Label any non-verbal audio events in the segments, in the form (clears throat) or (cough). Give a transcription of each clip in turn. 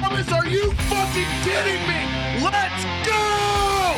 Thomas, are you fucking kidding me? Let's go!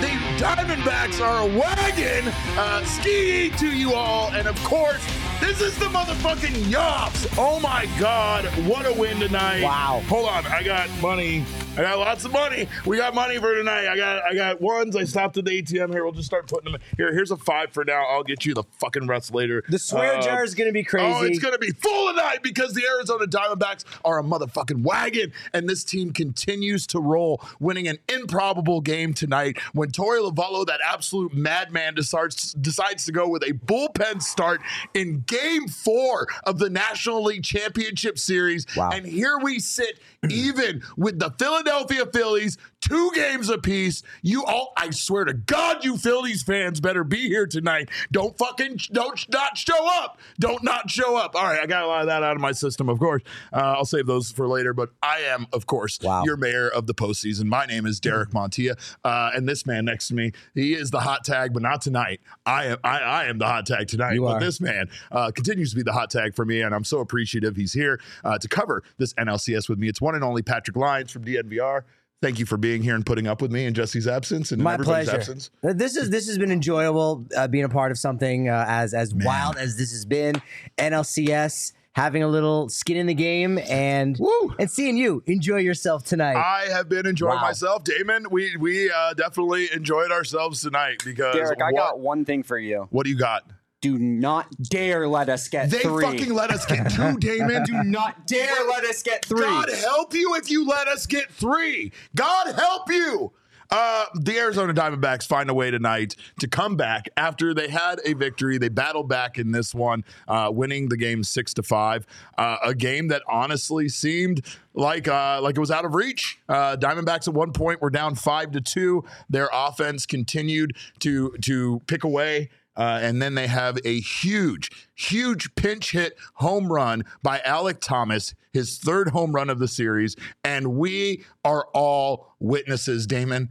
The Diamondbacks are a wagon. Uh, ski to you all, and of course, this is the motherfucking Yops. Oh my God, what a win tonight! Wow. Hold on, I got money. I got lots of money. We got money for tonight. I got I got ones. I stopped at the ATM here. We'll just start putting them here. Here's a five for now. I'll get you the fucking rest later. The swear Uh, jar is going to be crazy. Oh, it's going to be full tonight because the Arizona Diamondbacks are a motherfucking wagon, and this team continues to roll, winning an improbable game tonight when Torey Lovullo, that absolute madman, decides decides to go with a bullpen start in Game Four of the National League Championship Series, Wow. and here we sit even with the Philadelphia Phillies, two games apiece. You all, I swear to God, you Phillies fans better be here tonight. Don't fucking, don't not show up. Don't not show up. All right, I got a lot of that out of my system, of course. Uh, I'll save those for later, but I am, of course, Wow. your mayor of the postseason. My name is Derek Montilla, uh, and this man next to me, he is the hot tag, but not tonight. I am, I, I am the hot tag tonight. You but are. this man uh, continues to be the hot tag for me, and I'm so appreciative he's here uh, to cover this NLCS with me. It's one and only Patrick Lyons from DNVR. Thank you for being here and putting up with me in Jesse's absence and My everybody's pleasure. absence. This is this has been enjoyable uh, being a part of something uh, as as wild as this has been. NLCS having a little skin in the game and Woo. and seeing you enjoy yourself tonight. I have been enjoying Wow. myself, Damon. We we uh, definitely enjoyed ourselves tonight because Derek, I got one thing for you. what do you got? Do not dare let us get They three. fucking let us get two, (laughs) Damon. Do not (laughs) dare let us get three. God help you if you let us get three. God help you. Uh, the Arizona Diamondbacks find a way tonight to come back after they had a victory. They battled back in this one, uh, winning the game six to five. Uh, a game that honestly seemed like uh, like it was out of reach. Uh, Diamondbacks at one point were down five to two. Their offense continued to to pick away. Uh, and then they have a huge, huge pinch hit home run by Alek Thomas, his third home run of the series. And we are all witnesses, Damon.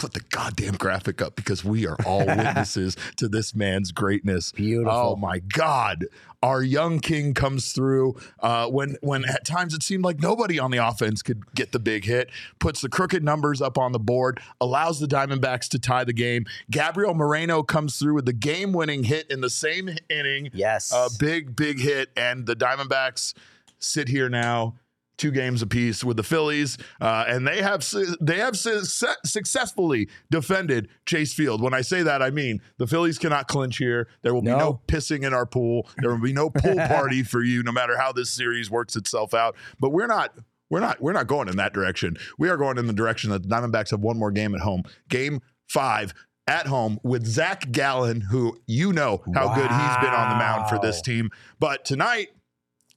Put the goddamn graphic up because we are all (laughs) witnesses to this man's greatness. Beautiful. Oh my God. Our young king comes through uh, when when at times it seemed like nobody on the offense could get the big hit, puts the crooked numbers up on the board, allows the Diamondbacks to tie the game. Gabriel Moreno comes through with the game winning hit in the same inning. Yes. A big, big hit. And the Diamondbacks sit here now. Two games apiece with the Phillies, uh, and they have su- they have su- successfully defended Chase Field. When I say that, I mean the Phillies cannot clinch here. There will be No. no pissing in our pool. There will be no pool (laughs) party for you, no matter how this series works itself out. But we're not. We're not. We're not going in that direction. We are going in the direction that the Diamondbacks have one more game at home. Game five at home with Zac Gallen, who you know how good he's been on the mound for this team. But tonight,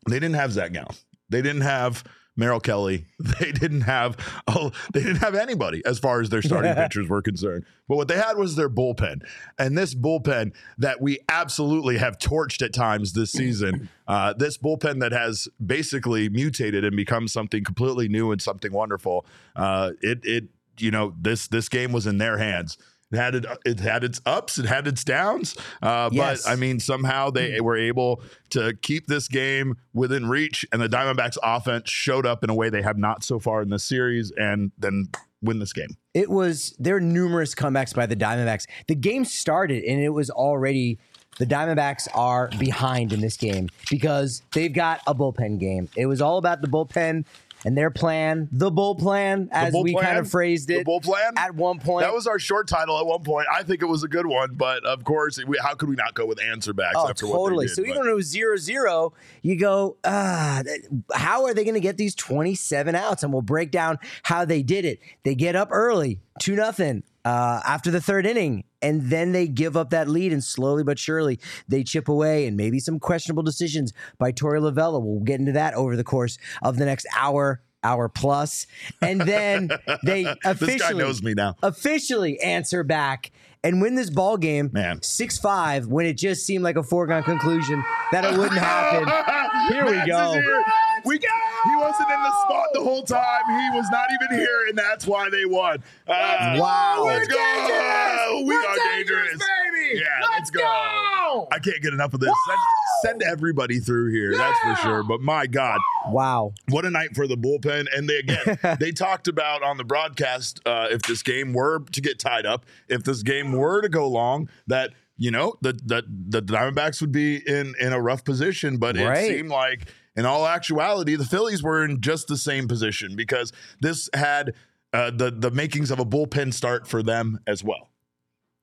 they didn't have Zac Gallen. They didn't have Merrill Kelly. (laughs) They didn't have oh, they didn't have anybody as far as their starting (laughs) pitchers were concerned. But what they had was their bullpen, and this bullpen that we absolutely have torched at times this season. (clears throat) Uh, this bullpen that has basically mutated and become something completely new and something wonderful. Uh, it it you know this this game was in their hands. It had it, it had its ups, it had its downs. Uh, Yes. But I mean, somehow they were able to keep this game within reach, and the Diamondbacks' offense showed up in a way they have not so far in this series, and then win this game. It was there were numerous comebacks by the Diamondbacks. The game started and it was already the Diamondbacks are behind in this game because they've got a bullpen game. It was all about the bullpen and their plan, the bull plan, as bull we plan? kind of phrased it, The bull plan? at one point. That was our short title at one point. I think it was a good one, but of course, we, how could we not go with answer backs Oh, after totally. what they did? so But- even when it was zero zero, you go, ah, how are they going to get these 27 outs? And we'll break down how they did it. They get up early, 2 nothing uh, after the third inning, and then they give up that lead, and slowly but surely they chip away, and maybe some questionable decisions by Torey Lovullo. We'll get into that over the course of the next hour, hour plus, and then (laughs) they officially this guy knows me now. officially answer back and win this ball game Man. 6-5 when it just seemed like a foregone conclusion that it wouldn't happen. (laughs) Here we go. We, he wasn't in the spot the whole time. He was not even here, and that's why they won. Uh, Wow. Let's go. dangerous. We We're are dangerous. dangerous, baby. Yeah, let's, Let's go. go. I can't get enough of this. Send, send everybody through here. That's for sure. But my God, Wow. what a night for the bullpen. And they again, (laughs) they talked about on the broadcast uh, if this game were to get tied up, if this game were to go long, that you know the the, the Diamondbacks would be in in a rough position. But Right. it seemed like, in all actuality, the Phillies were in just the same position because this had uh, the the makings of a bullpen start for them as well.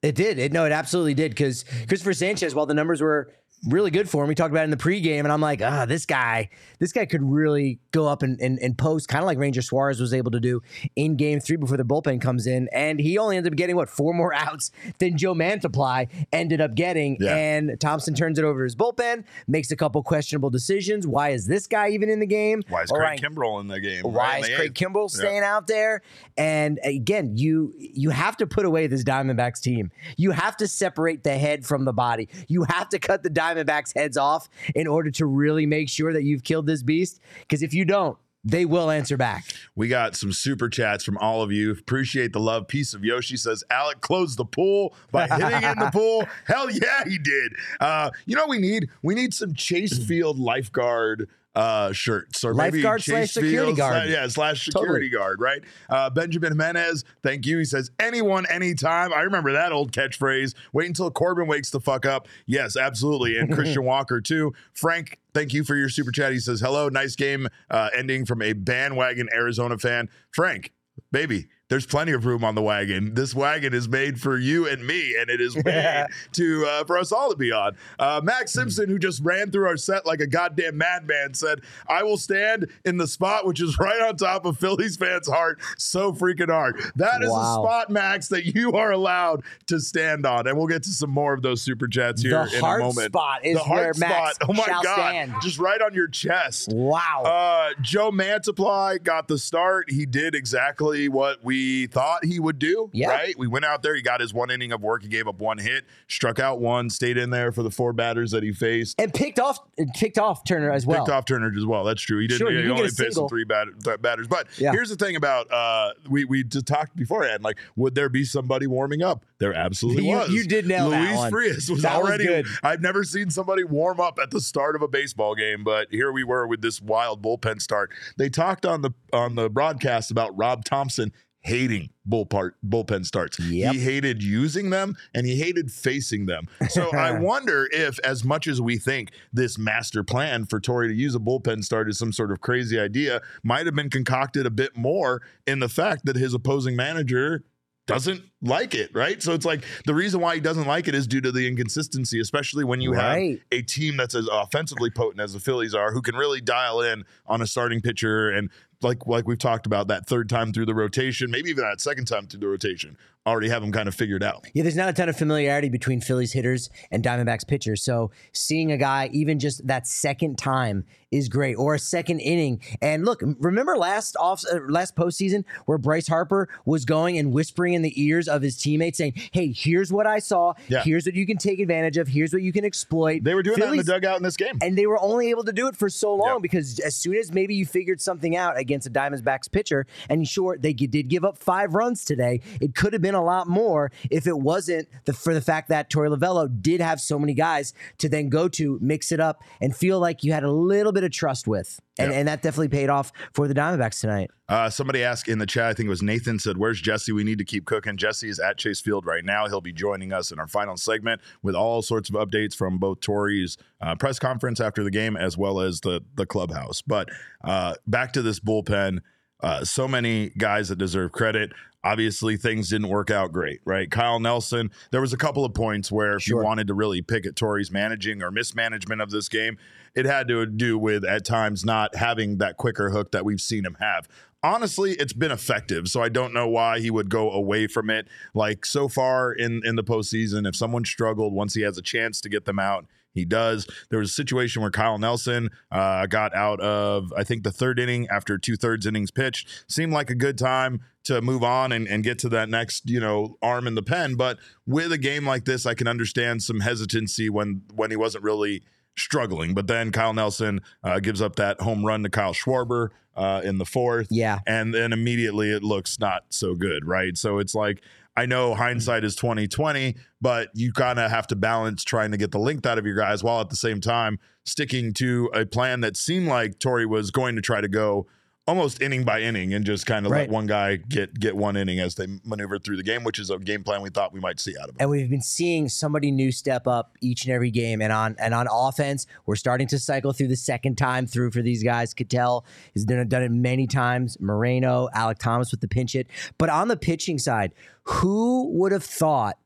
It did. It no, it absolutely did. Because Cristopher Sanchez, while the numbers were really good for him, we talked about it in the pregame, and I'm like, ah, this guy, this guy could really go up and, and, and post, kind of like Ranger Suarez was able to do in game three before the bullpen comes in. And he only ended up getting what four more (laughs) outs than Joe Mantiply ended up getting. Yeah. And Thompson turns it over to his bullpen, makes a couple questionable decisions. Why is this guy even in the game? Why is Craig Kimbrel in the game? why right? is Craig eighth? Kimbrel Yeah. staying out there? And again, you you have to put away this Diamondbacks team. You have to separate the head from the body. You have to cut the Diamondbacks heads off in order to really make sure that you've killed this beast. Because if you don't, they will answer back. We got some super chats from all of you. Appreciate the love. Piece of Yoshi says Alek closed the pool by hitting in the (laughs) pool. Hell yeah, he did. Uh, you know what we need? We need some Chase Field lifeguard uh shirts or maybe Lifeguard Chase slash security Field guard. slash- yeah slash security guard right? Uh benjamin jimenez thank you. He says anyone anytime. I remember that old catchphrase wait until corbin wakes the fuck up. Yes absolutely. And (laughs) christian walker too. Frank thank you for your super chat. He says hello nice game uh ending from a bandwagon arizona fan. Frank baby there's plenty of room on the wagon. This wagon is made for you and me, and it is (laughs) made to uh, for us all to be on. Uh, Max Simpson, who just ran through our set like a goddamn madman, said, "I will stand in the spot which is (laughs) right on top of Phillies fans' heart, so freaking hard." That is a spot, Max, that you are allowed to stand on, and we'll get to some more of those super chats here The in a moment. The heart spot is the heart where Max spot. Oh my god, stand. just right on your chest. Wow. Uh, Joe Mantiply got the start. He did exactly what we thought he would do. Yeah. Right. We went out there. He got his one inning of work. He gave up one hit, struck out one, stayed in there for the four batters that he faced. and picked off picked off Turner as well. Picked off Turner as well. That's true. He didn't. Sure, he only faced three th- batters. But Yeah. here's the thing about uh, we we just talked beforehand. Like, would there be somebody warming up? There absolutely You- was. you did nail that Luis one. Frias was That was already. good. I've never seen somebody warm up at the start of a baseball game, but here we were with this wild bullpen start. They talked on the on the broadcast about Rob Thompson hating bullpen starts. Yep. He hated using them and he hated facing them. So I (laughs) wonder if, as much as we think this master plan for Torey to use a bullpen start is some sort of crazy idea, might have been concocted a bit more in the fact that his opposing manager doesn't like it, right? So it's like the reason why he doesn't like it is due to the inconsistency, especially when you Right. have a team that's as offensively potent as the Phillies are, who can really dial in on a starting pitcher and like like we've talked about that third time through the rotation, maybe even that second time through the rotation, already have them kind of figured out. Yeah, there's not a ton of familiarity between Phillies hitters and Diamondbacks pitchers. So seeing a guy even just that second time is great, or a second inning. And look, remember last off uh, last postseason where Bryce Harper was going and whispering in the ears of his teammates, saying, "Hey, here's what I saw. Yeah. Here's what you can take advantage of. Here's what you can exploit." They were doing that Phillies- in the dugout in this game. and they were only able to do it for so long Yeah. because as soon as maybe you figured something out against a Diamondbacks pitcher, and sure they did give up five runs today, it could have been a lot more if it wasn't the, for the fact that Torey Lovullo did have so many guys to then go to, mix it up, and feel like you had a little bit of trust with, and, Yeah. and that definitely paid off for the Diamondbacks tonight. Uh, somebody asked in the chat, I think it was Nathan said, Where's Jesse? We need to keep cooking. Jesse is at Chase Field right now. He'll be joining us in our final segment with all sorts of updates from both Torey's uh, press conference after the game as well as the, the clubhouse. But uh, back to this bullpen. Uh, so many guys that deserve credit. Obviously, things didn't work out great, right? Kyle Nelson, there was a couple of points where if Sure. you wanted to really pick at Torey's managing or mismanagement of this game, it had to do with at times not having that quicker hook that we've seen him have. Honestly, it's been effective, so I don't know why he would go away from it. Like so far in in the postseason, if someone struggled, once he has a chance to get them out, he does. There was a situation where Kyle Nelson uh, got out of, I think, the third inning after two thirds innings pitched. Seemed like a good time to move on and, and get to that next, you know, arm in the pen. But with a game like this, I can understand some hesitancy when when he wasn't really struggling. But then Kyle Nelson uh, gives up that home run to Kyle Schwarber uh, in the fourth. Yeah. And then immediately it looks not so good, right? So it's like I know hindsight is 2020, but you kind of have to balance trying to get the length out of your guys while at the same time sticking to a plan that seemed like Torey was going to try to go almost inning by inning and just kind of Right. let one guy get get one inning as they maneuver through the game, which is a game plan we thought we might see out of him. and we've been seeing somebody new step up each and every game. And on and on offense, we're starting to cycle through the second time through for these guys. Ketel has done, done it many times. Moreno, Alek Thomas with the pinch hit. But on the pitching side, who would have thought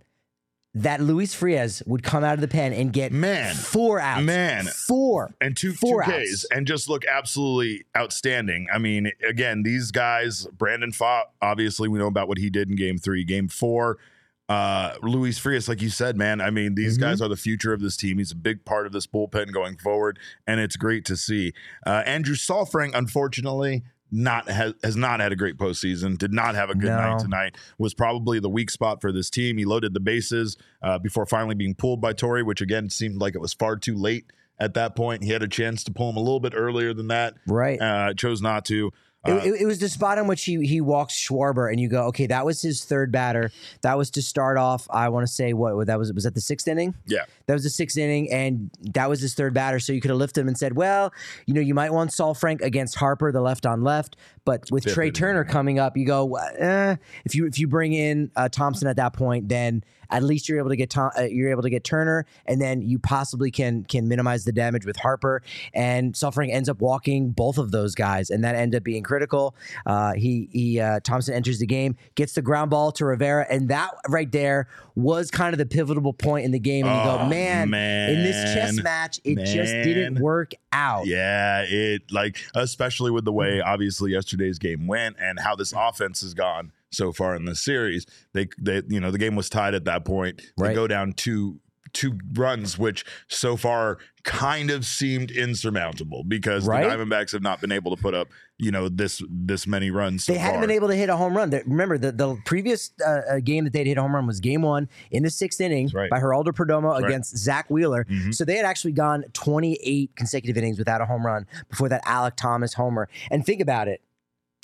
that Luis Frias would come out of the pen and get Man. four outs? Man. four. and two Four two Ks outs. and just look absolutely outstanding. I mean, again, these guys, Brandon Pfaadt, obviously we know about what he did in game three, game four. Uh, Luis Frias, like you said, man. I mean, these Mhm. guys are the future of this team. He's a big part of this bullpen going forward, and it's great to see. Uh, Andrew Saalfrank, unfortunately, not has, has not had a great postseason. Did not have a good No. night tonight. Was probably the weak spot for this team. He loaded the bases uh, before finally being pulled by Torey, which again seemed like it was far too late at that point. He had a chance to pull him a little bit earlier than that. Right. Uh, chose not to. It, Uh, it, it was the spot in which he he walks Schwarber, and you go, okay, that was his third batter. That was to start off. I want to say what that was. Was that the sixth inning? yeah, That was the sixth inning, and that was his third batter. So you could have lifted him and said, well, you know, you might want Saalfrank against Harper, the left on left, but with Trey. Turner coming up, you go, eh, if you if you bring in uh, Thompson at that point, then at least you're able to get Tom, uh, you're able to get Turner, and then you possibly can can minimize the damage with Harper. And Saalfrank ends up walking both of those guys, and that ended up being critical. Uh, he he uh, Thompson enters the game, gets the ground ball to Rivera, and that right there was kind of the pivotal point in the game. And you Oh, go, man, in this chess match, it just didn't work out. yeah. It like especially with the way obviously yesterday's game went and how this offense has gone so far in the series. They they you know the game was tied at that point. They Right. go down two two runs, which so far kind of seemed insurmountable because Right. the Diamondbacks have not been able to put up you know this this many runs. So They hadn't far. been able to hit a home run. Remember, the, the previous uh, uh, game that they'd hit a home run was game one in the sixth inning right. by Geraldo Perdomo against Zack Wheeler. Mhm. So they had actually gone 28 consecutive innings without a home run before that Alek Thomas homer. And think about it.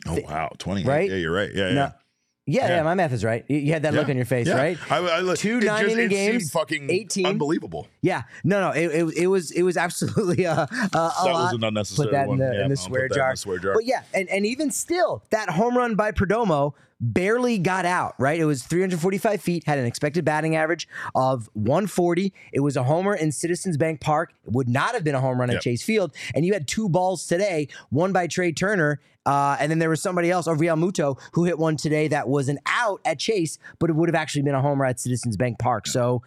Oh wow, twenty Right? Yeah, you're right. Yeah, No- yeah. Yeah, yeah, my math is right. You, you had that look Yeah. on your face, Yeah. right? I, I, look- Two it just- nine-inning it seemed games, fucking 18. unbelievable. Yeah, no, no, it, it, it was it was absolutely uh, uh, a that lot. was an unnecessary Put that in the- Yeah, in the I'll swear that in jar. the swear jar. But yeah, and, and even still, that home run by Perdomo barely got out, right? It was 345 feet, had an expected batting average of 140. It was a homer in Citizens Bank Park. It would not have been a home run Yep. at Chase Field. And you had two balls today, one by Trey Turner. Uh, and then there was somebody else, Realmuto, who hit one today that was an out at Chase, but it would have actually been a homer at Citizens Bank Park. So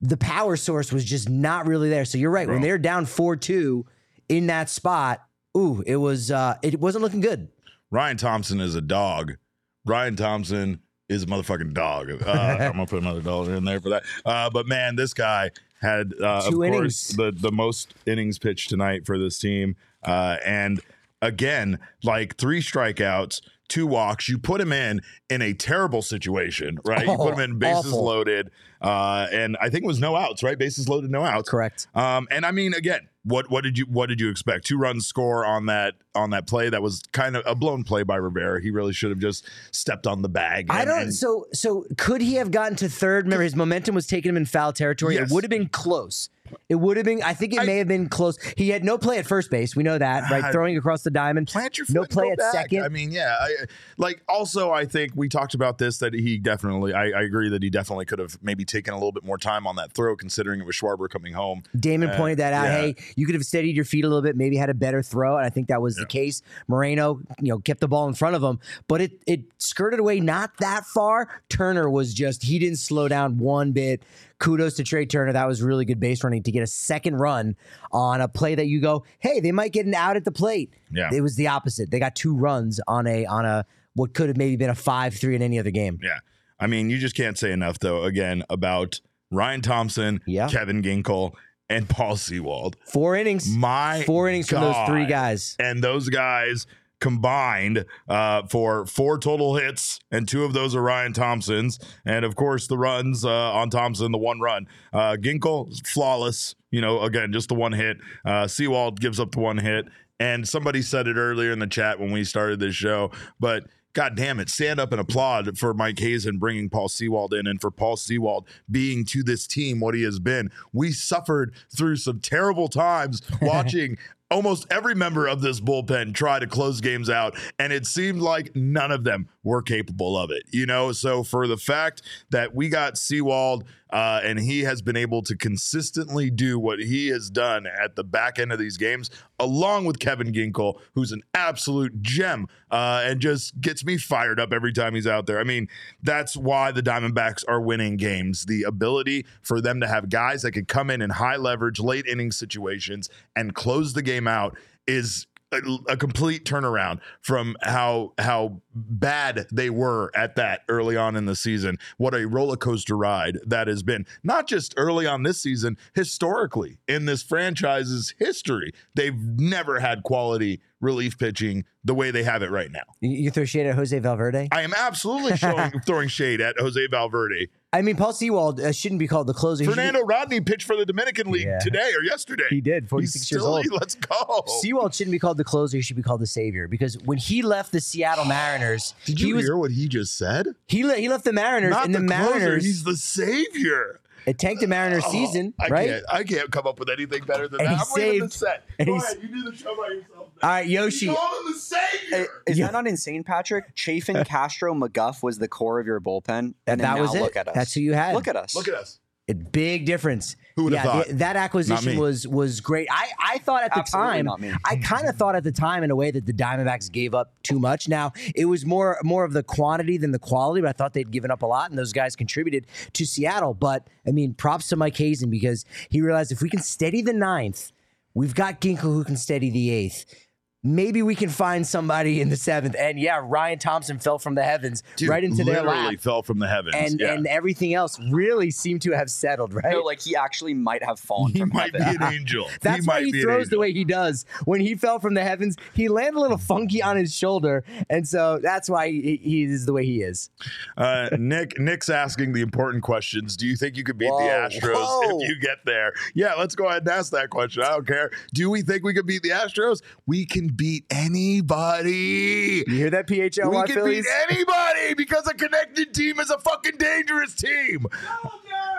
the power source was just not really there. So you're right. When they're down 4 2 in that spot, ooh, it was uh, it wasn't looking good. Ryan Thompson is a dog. Ryan Thompson is a motherfucking dog. Uh, I'm gonna put another dollar in there for that. Uh, but man, this guy had uh, of Two course the the most innings pitched tonight for this team, uh, and again, like three strikeouts. Two walks. You put him in in a terrible situation, right? you put him in bases awful. loaded, uh, and I think it was no outs, right? Bases loaded, no outs. Correct. Um, and I mean, again, what what did you what did you expect? Two runs score on that on that play that was kind of a blown play by Rivera. He really should have just stepped on the bag. I don't. and- So so could he have gotten to third? Remember, his momentum was taking him in foul territory. Yes. It would have been close. It would have been. I think it I- may have been close. He had no play at first base. We know that, right? I- Throwing across the diamond. plant your foot No play at back. second. I mean, yeah. I, like also, I think we talked about this that he definitely. I, I agree that he definitely could have maybe taken a little bit more time on that throw, considering it was Schwarber coming home. Damon Uh, pointed that out. yeah. Hey, you could have steadied your feet a little bit, maybe had a better throw, and I think that was the case. Moreno, you know, kept the ball in front of him, but it it skirted away not that far. Turner was just he didn't slow down one bit. Kudos to Trey Turner. That was really good base running to get a second run on a play that you go, hey, they might get an out at the plate. Yeah. It was the opposite. They got two runs on a on a what could have maybe been a five three in any other game. Yeah. I mean, you just can't say enough though. Again, about Ryan Thompson, Yeah. Kevin Ginkel, and Paul Sewald. Four innings. My Four innings from those three guys. and those guys combined uh, for four total hits, and two of those are Ryan Thompson's, and of course the runs uh, on Thompson, the one run. Uh, Ginkel flawless, you know, again just the one hit. Uh, Sewald gives up the one hit, and somebody said it earlier in the chat when we started this show, but God damn it, stand up and applaud for Mike Hazen bringing Paul Sewald in and for Paul Sewald being to this team what he has been. We suffered through some terrible times (laughs) watching almost every member of this bullpen tried to close games out, and it seemed like none of them were capable of it. You know, so for the fact that we got Sewald uh, and he has been able to consistently do what he has done at the back end of these games, along with Kevin Ginkel, who's an absolute gem uh, and just gets me fired up every time he's out there. I mean, that's why the Diamondbacks are winning games. The ability for them to have guys that can come in in high leverage, late inning situations and close the game out is a, a complete turnaround from how how bad they were at that early on in the season. What a roller coaster ride that has been. Not just early on this season, historically in this franchise's history, they've never had quality relief pitching the way they have it right now. You, you throw shade at Jose Valverde. I am absolutely showing, (laughs) throwing shade at Jose Valverde. I mean, Paul Sewald uh, shouldn't be called the closer. He should be- Fernando Rodney pitched for the Dominican League Yeah. today or yesterday. He did, He's 46 years still- old. Let's go. Sewald shouldn't be called the closer. He should be called the savior because when he left the Seattle Mariners, Did he you was hear what he just said? he le- he left the Mariners Not and the, the, closer, Mariners he's the savior. It tanked the Mariners Oh, season, I right? Can't, I can't come up with anything better than And that. he I'm leaving the saved- set. Go ahead, you do the show by yourself. now. All right, Yoshi. You call him the savior. Is Yeah. that not insane, Patrick? Chafin, (laughs) Castro, McGough was the core of your bullpen, and that then was now it. look at us. That's who you had. Look at us. Look at us. A big difference. Who would've yeah, thought? th- that acquisition was was great. I, I thought at the Absolutely time, not me. I kind of thought at the time in a way that the Diamondbacks gave up too much. Now it was more more of the quantity than the quality, but I thought they'd given up a lot, and those guys contributed to Seattle. But I mean, props to Mike Hazen because he realized if we can steady the ninth, we've got Ginkel who can steady the eighth. Maybe we can find somebody in the seventh. And yeah, Ryan Thompson fell from the heavens Dude, right into their literally fell from the heavens. And yeah. and everything else really seemed to have settled, right? No, like he actually might have fallen he from might heaven. be an angel. (laughs) That's he why might he be an throws the way he does. When he fell from the heavens, he landed a little funky on his shoulder, and so that's why he, he is the way he is. Uh, Nick, Nick's asking the important questions. Do you think you could beat Whoa, the Astros whoa. if you get there? Yeah, let's go ahead and ask that question. I don't care. Do we think we could beat the Astros? We can beat anybody. You hear that, PHL we can Phillies? beat anybody because a connected team is a fucking dangerous team.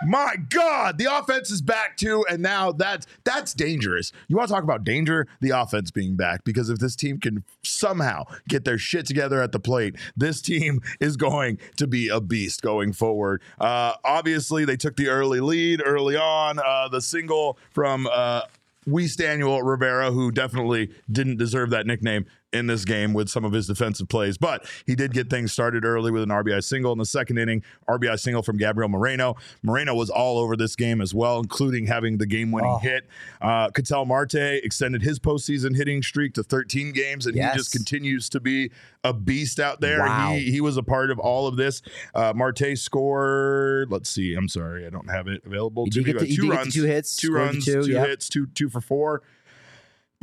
My God, the offense is back too, and now that's that's dangerous. You want to talk about danger? The offense being back because if this team can somehow get their shit together at the plate, this team is going to be a beast going forward. Uh, obviously, they took the early lead early on. Uh, the single from uh, Weiss Daniel Rivera, who definitely didn't deserve that nickname in this game with some of his defensive plays, but he did get things started early with an RBI single in the second inning. RBI single from Gabriel Moreno. Moreno was all over this game as well, including having the game-winning Oh. hit. Uh, Ketel Marte extended his postseason hitting streak to 13 games, and Yes. he just continues to be a beast out there. Wow. He he was a part of all of this. Uh, Marte scored. Let's see. I'm sorry, I don't have it available. You to me, get but the- you two runs, two hits, two runs, two, two yep. hits, two two for four.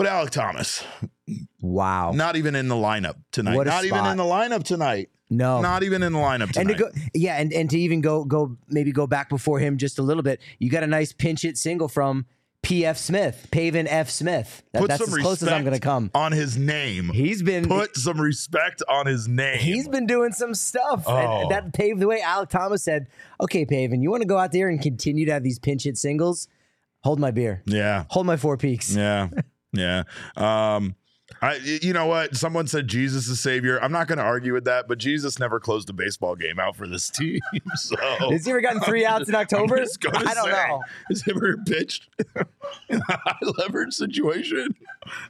But Alek Thomas, Wow. not even in the lineup tonight. Not even in the lineup tonight. No. Not even in the lineup and tonight. to go, yeah, and, and to even go go maybe go back before him just a little bit. You got a nice pinch hit single from P.F. Smith, Pavin F. Smith. That- that's as close as I'm going to come. on his name. He's been Put some respect on his name. He's been doing some stuff. Oh. And that paved the way. Alek Thomas said, okay, Pavin, you want to go out there and continue to have these pinch hit singles? Hold my beer. yeah. Hold my four peaks. Yeah. (laughs) Yeah. Um I you know what? Someone said Jesus is savior. I'm not going to argue with that, but Jesus never closed a baseball game out for this (laughs) team. So Has he ever gotten three outs in (laughs) I'm October? just gonna I don't say, know. Has he ever pitched (laughs) in a high leverage situation?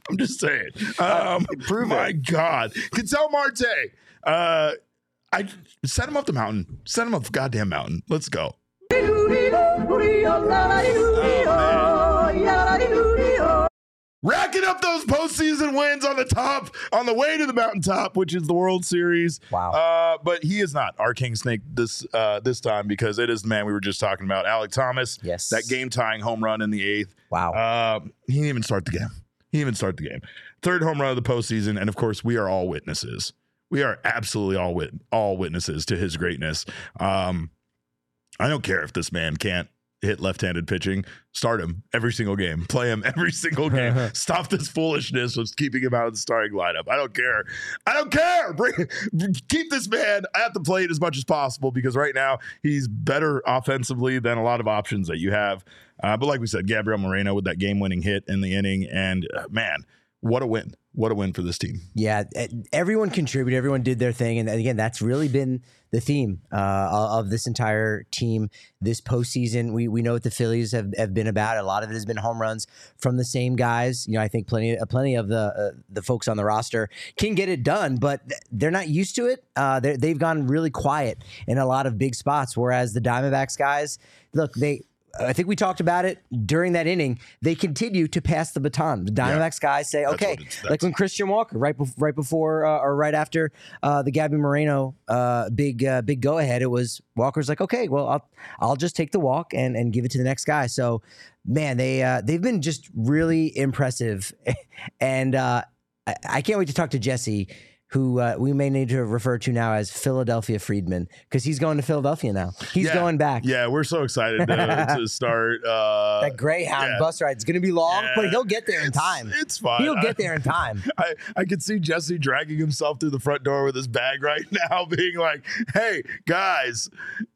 I'm just saying. Um, prove my it. God. Ketel Marte. Uh, I send him up the mountain. Send him up the goddamn mountain. Let's go. Racking up those postseason wins on the top, on the way to the mountaintop, which is the World Series. Wow. Uh, but he is not our King Snake this uh, this time because it is the man we were just talking about, Alek Thomas. Yes. That game tying home run in the eighth. Wow. Uh, he didn't even start the game. He didn't even start the game. Third home run of the postseason, and of course, we are all witnesses. We are absolutely all wit- all witnesses to his greatness. Um, I don't care if this man can't hit left-handed pitching. Start him every single game. Play him every single game. (laughs) Stop this foolishness of keeping him out of the starting lineup. I don't care. I don't care. (laughs) Bring, keep this man at the plate as much as possible because right now he's better offensively than a lot of options that you have. Uh, but like we said, Gabriel Moreno with that game-winning hit in the inning, and uh, man, what a win! What a win for this team. Yeah, everyone contributed. Everyone did their thing, and again, that's really been the theme uh, of this entire team this postseason. We we know what the Phillies have, have been about. A lot of it has been home runs from the same guys. You know, I think plenty uh, plenty of the uh, the folks on the roster can get it done, but they're not used to it. Uh, they've gone really quiet in a lot of big spots, whereas the Diamondbacks guys, look, they. I think we talked about it during that inning. They continue to pass the baton. The Diamondbacks guys say, "Okay, like when Christian Walker, right, bef- right before uh, or right after uh, the Gabby Moreno uh, big uh, big go ahead, it was Walker's like, okay, well, I'll I'll just take the walk and and give it to the next guy. So, man, they uh, they've been just really impressive, (laughs) and uh, I, I can't wait to talk to Jesse. Who uh, we may need to refer to now as Philadelphia Friedman because he's going to Philadelphia now. He's Yeah. going back. Yeah, we're so excited to, to (laughs) start. Uh, That Greyhound yeah. bus ride is going to be long, Yeah. but he'll get there in It's- time. It's fine. He'll get there in time. (laughs) I, I could see Jesse dragging himself through the front door with his bag right (laughs) now, being like, "Hey guys,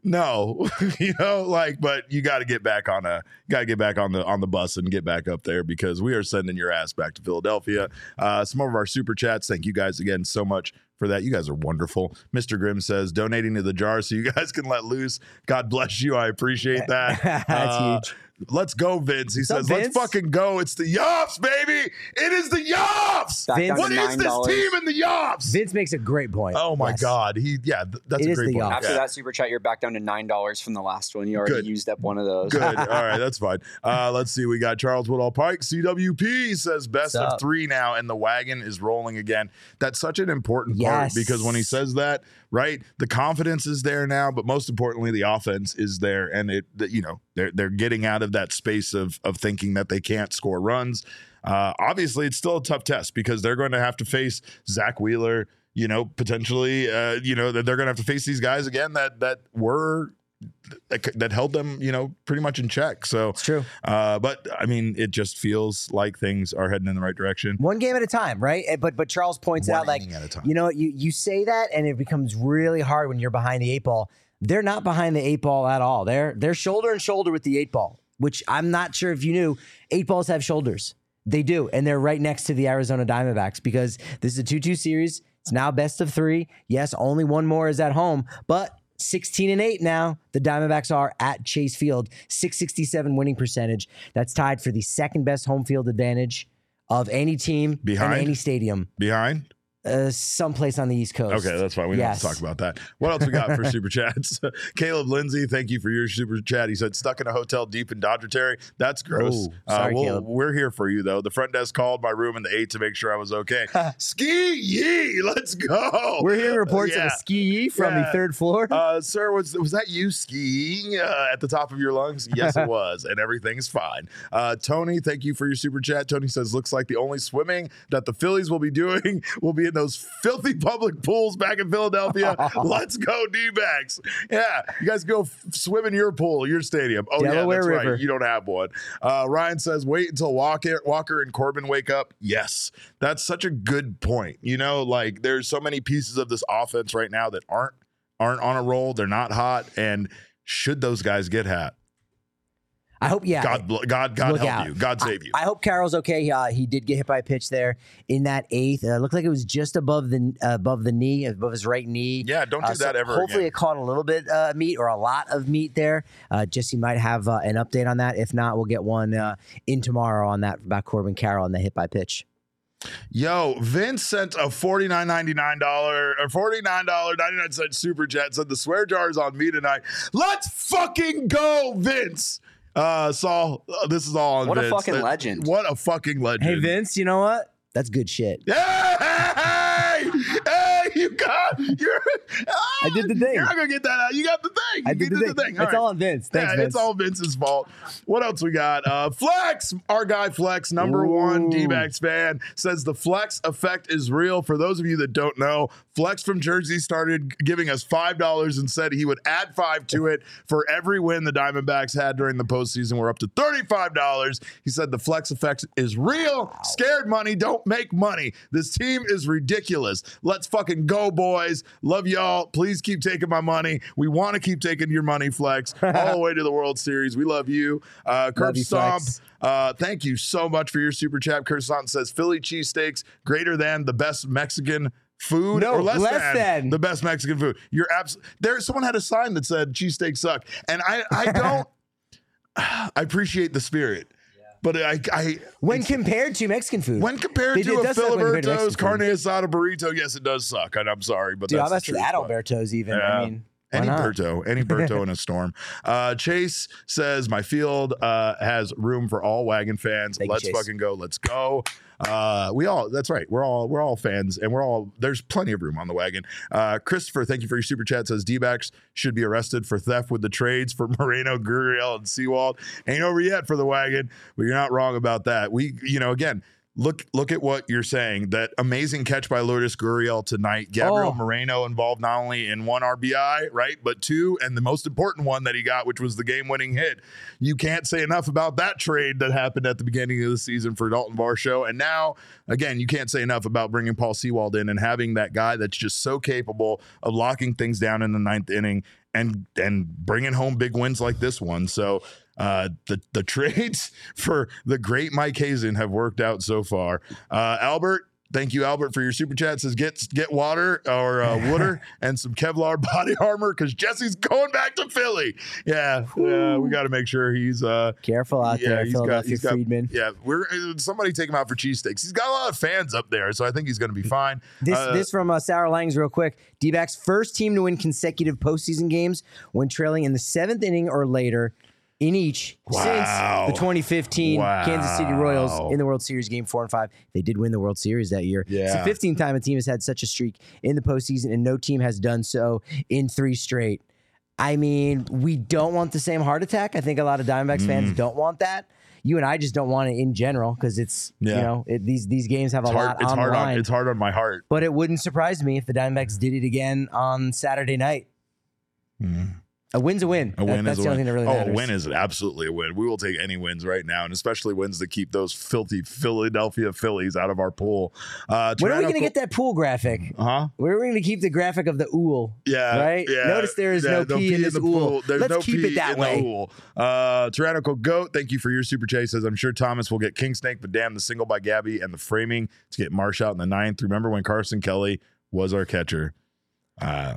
no, you know, like, but you got to get back on a, got to get back on the on the bus and get back up there because we are sending your ass back to Philadelphia." Uh, some of our super chats. Thank you guys again so much for that. You guys are wonderful. Mr. Grimm says donating to the jar so you guys can let loose. God bless you. I appreciate (laughs) that. That's Uh, huge. Let's go, Vince. He What's up, says, "Let's fucking go." It's the Yoffs, baby. It is the Yoffs. Back Vince- down What to is this team in the Yoffs? Vince makes a great point. Oh my Yes. God, he yeah, th- that's It a great point. Yoffs. After Yeah. that super chat, you're back down to nine dollars from the last one. You already Good. used up one of those. Good. (laughs) All right, that's fine. Uh, let's see. We got Charles Woodall Pike. CWP says best of three now, and the wagon is rolling again. That's such an important part because when he says that, right, the confidence is there now, but most importantly, the offense is there, and it you know, they're they're getting out of that space of of thinking that they can't score runs. Uh, obviously, it's still a tough test because they're going to have to face Zack Wheeler. You know, potentially, uh, you know, that they're going to have to face these guys again that that were that, that held them, you know, pretty much in check. So, It's true. uh, but I mean, it just feels like things are heading in the right direction. One game at a time, right? Eh, But but Charles points One out like at a time. you know you you say that and it becomes really hard when you're behind the eight ball. They're not behind the eight ball at all. They're they're shoulder and shoulder with the eight ball, which I'm not sure if you knew. Eight balls have shoulders. They do, and they're right next to the Arizona Diamondbacks because this is a two-two series. It's now best of three. Yes, only one more is at home, but 16 and 8 now. The Diamondbacks are at Chase Field, 667 winning percentage. That's tied for the second best home field advantage of any team Behind? in any stadium, Behind? Uh, someplace on the East Coast. Okay, that's fine. We don't have to talk about that. What else we got for super chats? (laughs) Caleb Lindsay, thank you for your super chat. He said, stuck in a hotel deep in Dodger Terry. That's gross. Oh, sorry, we'll- Caleb. We're here for you, though. The front desk called my room in the eight to make sure I was okay. (laughs) Ski yee, let's go. We're hearing reports of Yeah. a ski yee from the third floor. Uh, sir, was was that you skiing uh, at the top of your lungs? Yes, it (laughs) was, and everything's fine. Uh, Tony, thank you for your super chat. Tony says, looks like the only swimming that the Phillies will be doing will be in those filthy public pools back in Philadelphia. (laughs) Let's go, D-backs. Yeah, you guys go f- swim in your pool, your stadium. Oh Delaware yeah, that's River. right. You don't have one. Uh, Ryan says, wait until Walker, Walker and Corbin wake up. Yes, that's such a good point. You know, like there's so many pieces of this offense right now that aren't aren't on a roll. They're not hot. And should those guys get hot, I hope, yeah. God, God, God Look help out. you. God save you. I hope Carroll's okay. Uh, he did get hit by a pitch there in that eighth. Uh, looked like it was just above the uh, above the knee, above his right knee. yeah, don't do Uh, so that ever. Hopefully, again. it caught a little bit uh, meat or a lot of meat there. Uh, Jesse might have uh, an update on that. If not, we'll get one uh, in tomorrow on that about Corbin Carroll and the hit by pitch. Yo, Vince sent a forty nine ninety nine dollar or forty nine dollar ninety nine cent super chat. Said the swear jar is on me tonight. Let's fucking go, Vince. Uh, Saul, uh, this is all on What a fucking That- legend. What a fucking legend. Hey Vince, you know what? That's good shit. Hey, hey, you got you're. I did the thing. You're not gonna get that out. You got the thing. I You did the did thing. All It's right. all on Vince. Thanks, yeah, Vince. it's all Vince's fault. What else we got? Uh, Flex, our guy Flex, number one D-backs fan, says the Flex effect is real. For those of you that don't know, Flex from Jersey started giving us five dollars and said he would add five to it for every win the Diamondbacks had during the postseason. We're up to thirty-five dollars. He said the Flex effect is real. Scared money don't make money. This team is ridiculous. Let's fucking go, boys. Love y'all. Please keep taking my money. We want to keep taking your money, Flex, all the way to the World Series. We love you. Uh, Curb Stomp. Flex. Uh, thank you so much for your super chat. Kirsten says Philly cheesesteaks greater than the best Mexican food No, or less, less than, than. the best Mexican food. You're abs- there. Someone had a sign that said cheesesteaks suck, and I I (laughs) don't. I appreciate the spirit, but I I When compared to Mexican food. when compared They to a it does suck when compared to Filiberto's carne asada burrito, yes, it does suck, and I'm sorry, but Dude, that's I the messed with truth, but- Adalberto's even. Yeah. I mean, why Any not? Berto, any Berto in a storm. (laughs) Uh, Chase says my field uh, has room for all wagon fans. Thank Let's Chase. fucking go. Let's go. Uh, we all that's right. We're all we're all fans, and we're all there's plenty of room on the wagon. Uh, Christopher, thank you for your super chat. Says D-backs should be arrested for theft with the trades for (laughs) Moreno, Gurriel, and Sewald. Ain't over yet for the wagon, but you're not wrong about that. We, you know, again. Look, look at what you're saying. That amazing catch by Lourdes Gurriel tonight. Gabriel Oh. Moreno involved not only in one RBI, right, but two, and the most important one that he got, which was the game-winning hit. You can't say enough about that trade that happened at the beginning of the season for Dalton Varsho. And now, again, you can't say enough about bringing Paul Sewald in and having that guy that's just so capable of locking things down in the ninth inning and and bringing home big wins like this one. So. Uh, the the trades (laughs) for the great Mike Hazen have worked out so far. Uh, Albert, thank you, Albert, for your super chat. Says get get water or uh, (laughs) water and some Kevlar (laughs) body armor because Jesse's going back to Philly. Yeah, we got to make sure he's uh Careful out yeah, there, he's got- he's got- Friedman. yeah. We're uh, somebody take him out for cheesesteaks. He's got a lot of fans up there, so I think he's going to be fine. This Uh, this from uh, Sarah Langs real quick. D-backs first team to win consecutive postseason games when trailing in the seventh inning or later in each Wow. since the 2015 Kansas City Royals in the World Series game four and five. They did win the World Series that year. It's the 15th time a team has had such a streak in the postseason, and no team has done so in three straight. I mean, we don't want the same heart attack. I think a lot of Diamondbacks Mm. fans don't want that. You and I just don't want it in general because it's Yeah. you know it, these these games have a it's hard. lot It's on hard on. It's hard on my heart. But it wouldn't surprise me if the Diamondbacks did it again on Saturday night. A win's a win. A win That- that's is the a only win. thing that really oh, matters. a win is absolutely a win. We will take any wins right now, and especially wins that keep those filthy Philadelphia Phillies out of our pool. Uh, when are we going to get that pool graphic? Uh huh? Where are we going to keep the graphic of the ool? Yeah. Right? Yeah. Notice there is no P in this the ool. pool. There's Let's no keep it that in way. The ool. Uh, Tyrannical Goat, thank you for your super chase. Says I'm sure Thomas will get King Snake, but damn the single by Gabby and the framing to get Marsh out in the ninth. Remember when Carson Kelly was our catcher? Uh,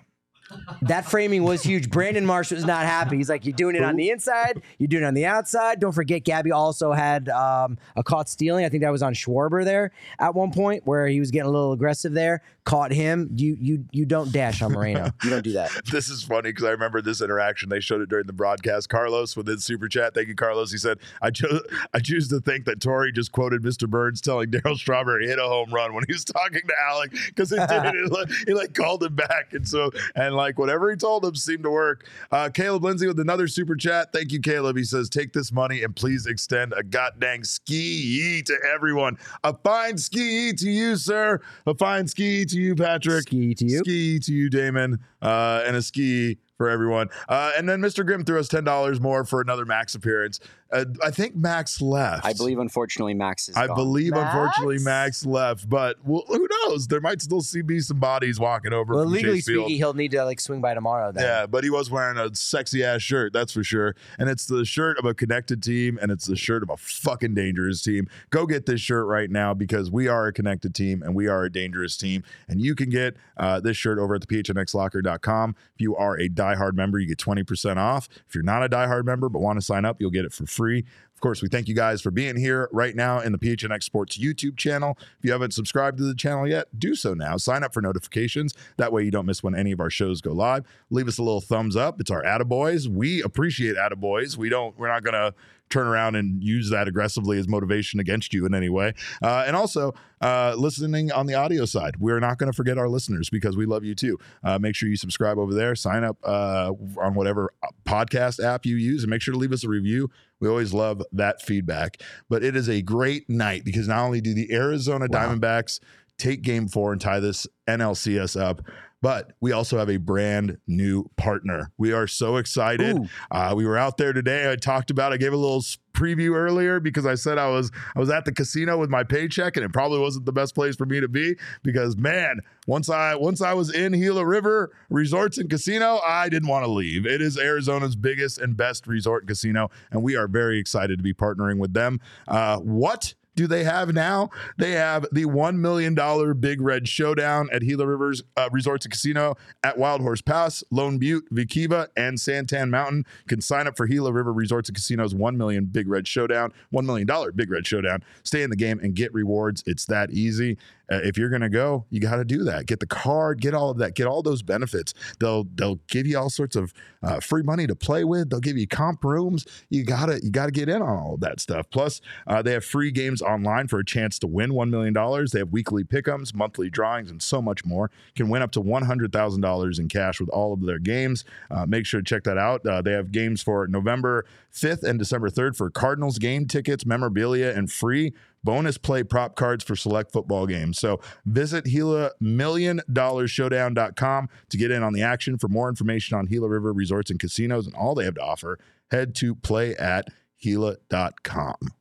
That framing was huge. Brandon Marsh was not happy. He's like, "You're doing it on the inside. You're doing it on the outside." Don't forget, Gabby also had um, a caught stealing. I think that was on Schwarber there at one point where he was getting a little aggressive there. Caught him. You you you don't dash on Moreno. (laughs) You don't do that. this is funny because I remember this interaction. They showed it during the broadcast. Carlos with his super chat. Thank you, Carlos. He said, "I chose I choose to think that Torey just quoted Mr. Burns telling Darryl Strawberry hit a home run when he was talking to Alek because it (laughs) did. it, like, he like called him back, and so and like whatever he told him seemed to work. Uh, Caleb Lindsay with another super chat. Thank you, Caleb. He says, "Take this money and please extend a goddamn ski to everyone. A fine ski to you, sir. A fine ski to you, Patrick. Ski to you. Ski to you, Damon, uh, and a ski for everyone. Uh, and then Mr. Grimm threw us ten dollars more for another Max appearance. Uh, I think Max left. I believe, unfortunately, Max is I gone. believe, Max? unfortunately, Max left. But well, who knows? There might still see be some bodies walking over. Well, legally speaking, he'll need to like swing by tomorrow. Then. Yeah, but he was wearing a sexy ass shirt, that's for sure. And it's the shirt of a connected team, and it's the shirt of a fucking dangerous team. Go get this shirt right now because we are a connected team and we are a dangerous team. And you can get uh, this shirt over at the phnxlocker.com. If you are a diehard member, you get 20% off. If you're not a diehard member but want to sign up, you'll get it for free. Of course, we thank you guys for being here right now in the PHNX Sports YouTube channel. If you haven't subscribed to the channel yet, do so now. Sign up for notifications. That way you don't miss when any of our shows go live. Leave us a little thumbs up. It's our attaboys. We appreciate attaboys. We don't, we're not going to turn around and use that aggressively as motivation against you in any way. Uh, and also, uh, listening on the audio side, we're not going to forget our listeners because we love you too. Uh, make sure you subscribe over there, sign up uh, on whatever podcast app you use, and make sure to leave us a review. We always love that feedback. But it is a great night because not only do the Arizona Wow. Diamondbacks take game four and tie this NLCS up. But we also have a brand new partner. We are so excited. Uh, we were out there today. I talked about. I gave a little preview earlier because I said I was I was at the casino with my paycheck, and it probably wasn't the best place for me to be because man, once I once I was in Gila River Resorts and Casino, I didn't want to leave. It is Arizona's biggest and best resort casino, and we are very excited to be partnering with them. Uh, what? Do they have now? They have the $1 million Big Red Showdown at Gila Rivers uh, Resorts and Casino at Wild Horse Pass, Lone Butte, Vee Quiva, and Santan Mountain. You can sign up for Gila River Resorts and Casinos 1 million Big Red Showdown, $1 million Big Red Showdown. Stay in the game and get rewards. It's that easy. Uh, if you're going to go, you got to do that. Get the card, get all of that, get all those benefits. They'll they'll give you all sorts of uh, free money to play with. They'll give you comp rooms. You gotta you gotta get in on all of that stuff. Plus, uh, they have free games online for a chance to win one million dollars. They have weekly pickums, monthly drawings, and so much more. You can win up to one hundred thousand dollars in cash with all of their games. Uh, make sure to check that out. Uh, they have games for November fifth and December third for Cardinals game tickets, memorabilia, and free bonus play prop cards for select football games. So visit Gila Million Dollar Showdown.com to get in on the action. For more information on Gila River Resorts and Casinos and all they have to offer, head to play at Gila.com.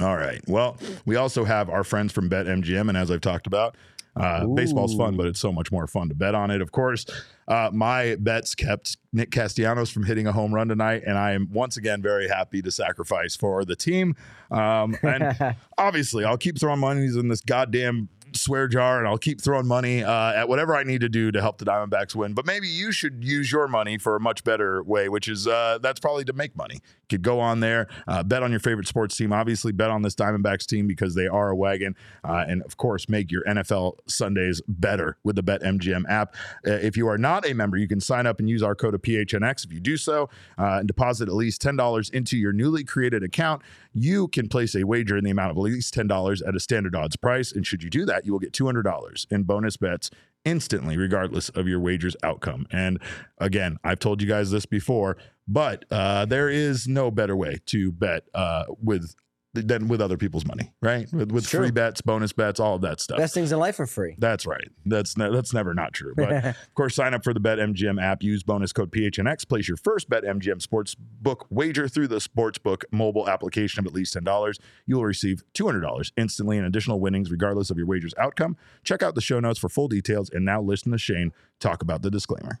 All right. Well, we also have our friends from BetMGM, and as I've talked about, uh, baseball's fun, but it's so much more fun to bet on it. Of course, uh, my bets kept Nick Castellanos from hitting a home run tonight, and I am once again very happy to sacrifice for the team. Um, and (laughs) obviously, I'll keep throwing monies in this goddamn swear jar, and I'll keep throwing money uh, at whatever I need to do to help the Diamondbacks win. But maybe you should use your money for a much better way, which is uh, that's probably to make money. You could go on there, uh, bet on your favorite sports team. Obviously, bet on this Diamondbacks team because they are a wagon, uh, and of course, make your NFL Sundays better with the BetMGM app. Uh, if you are not a member, you can sign up and use our code of PHNX. If you do so uh, and deposit at least ten dollars into your newly created account, you can place a wager in the amount of at least ten dollars at a standard odds price. And should you do that, you will get two hundred dollars in bonus bets instantly, regardless of your wager's outcome. And again, I've told you guys this before, but uh, there is no better way to bet uh, with than with other people's money, right? With, with free bets, bonus bets, all of that stuff. Best things in life are free. That's right. That's ne- that's never not true. But (laughs) of course, sign up for the BetMGM app. Use bonus code PHNX. Place your first BetMGM sportsbook wager through the sportsbook mobile application of at least ten dollars. You will receive two hundred dollars instantly in additional winnings, regardless of your wager's outcome. Check out the show notes for full details. And now listen to Shane talk about the disclaimer.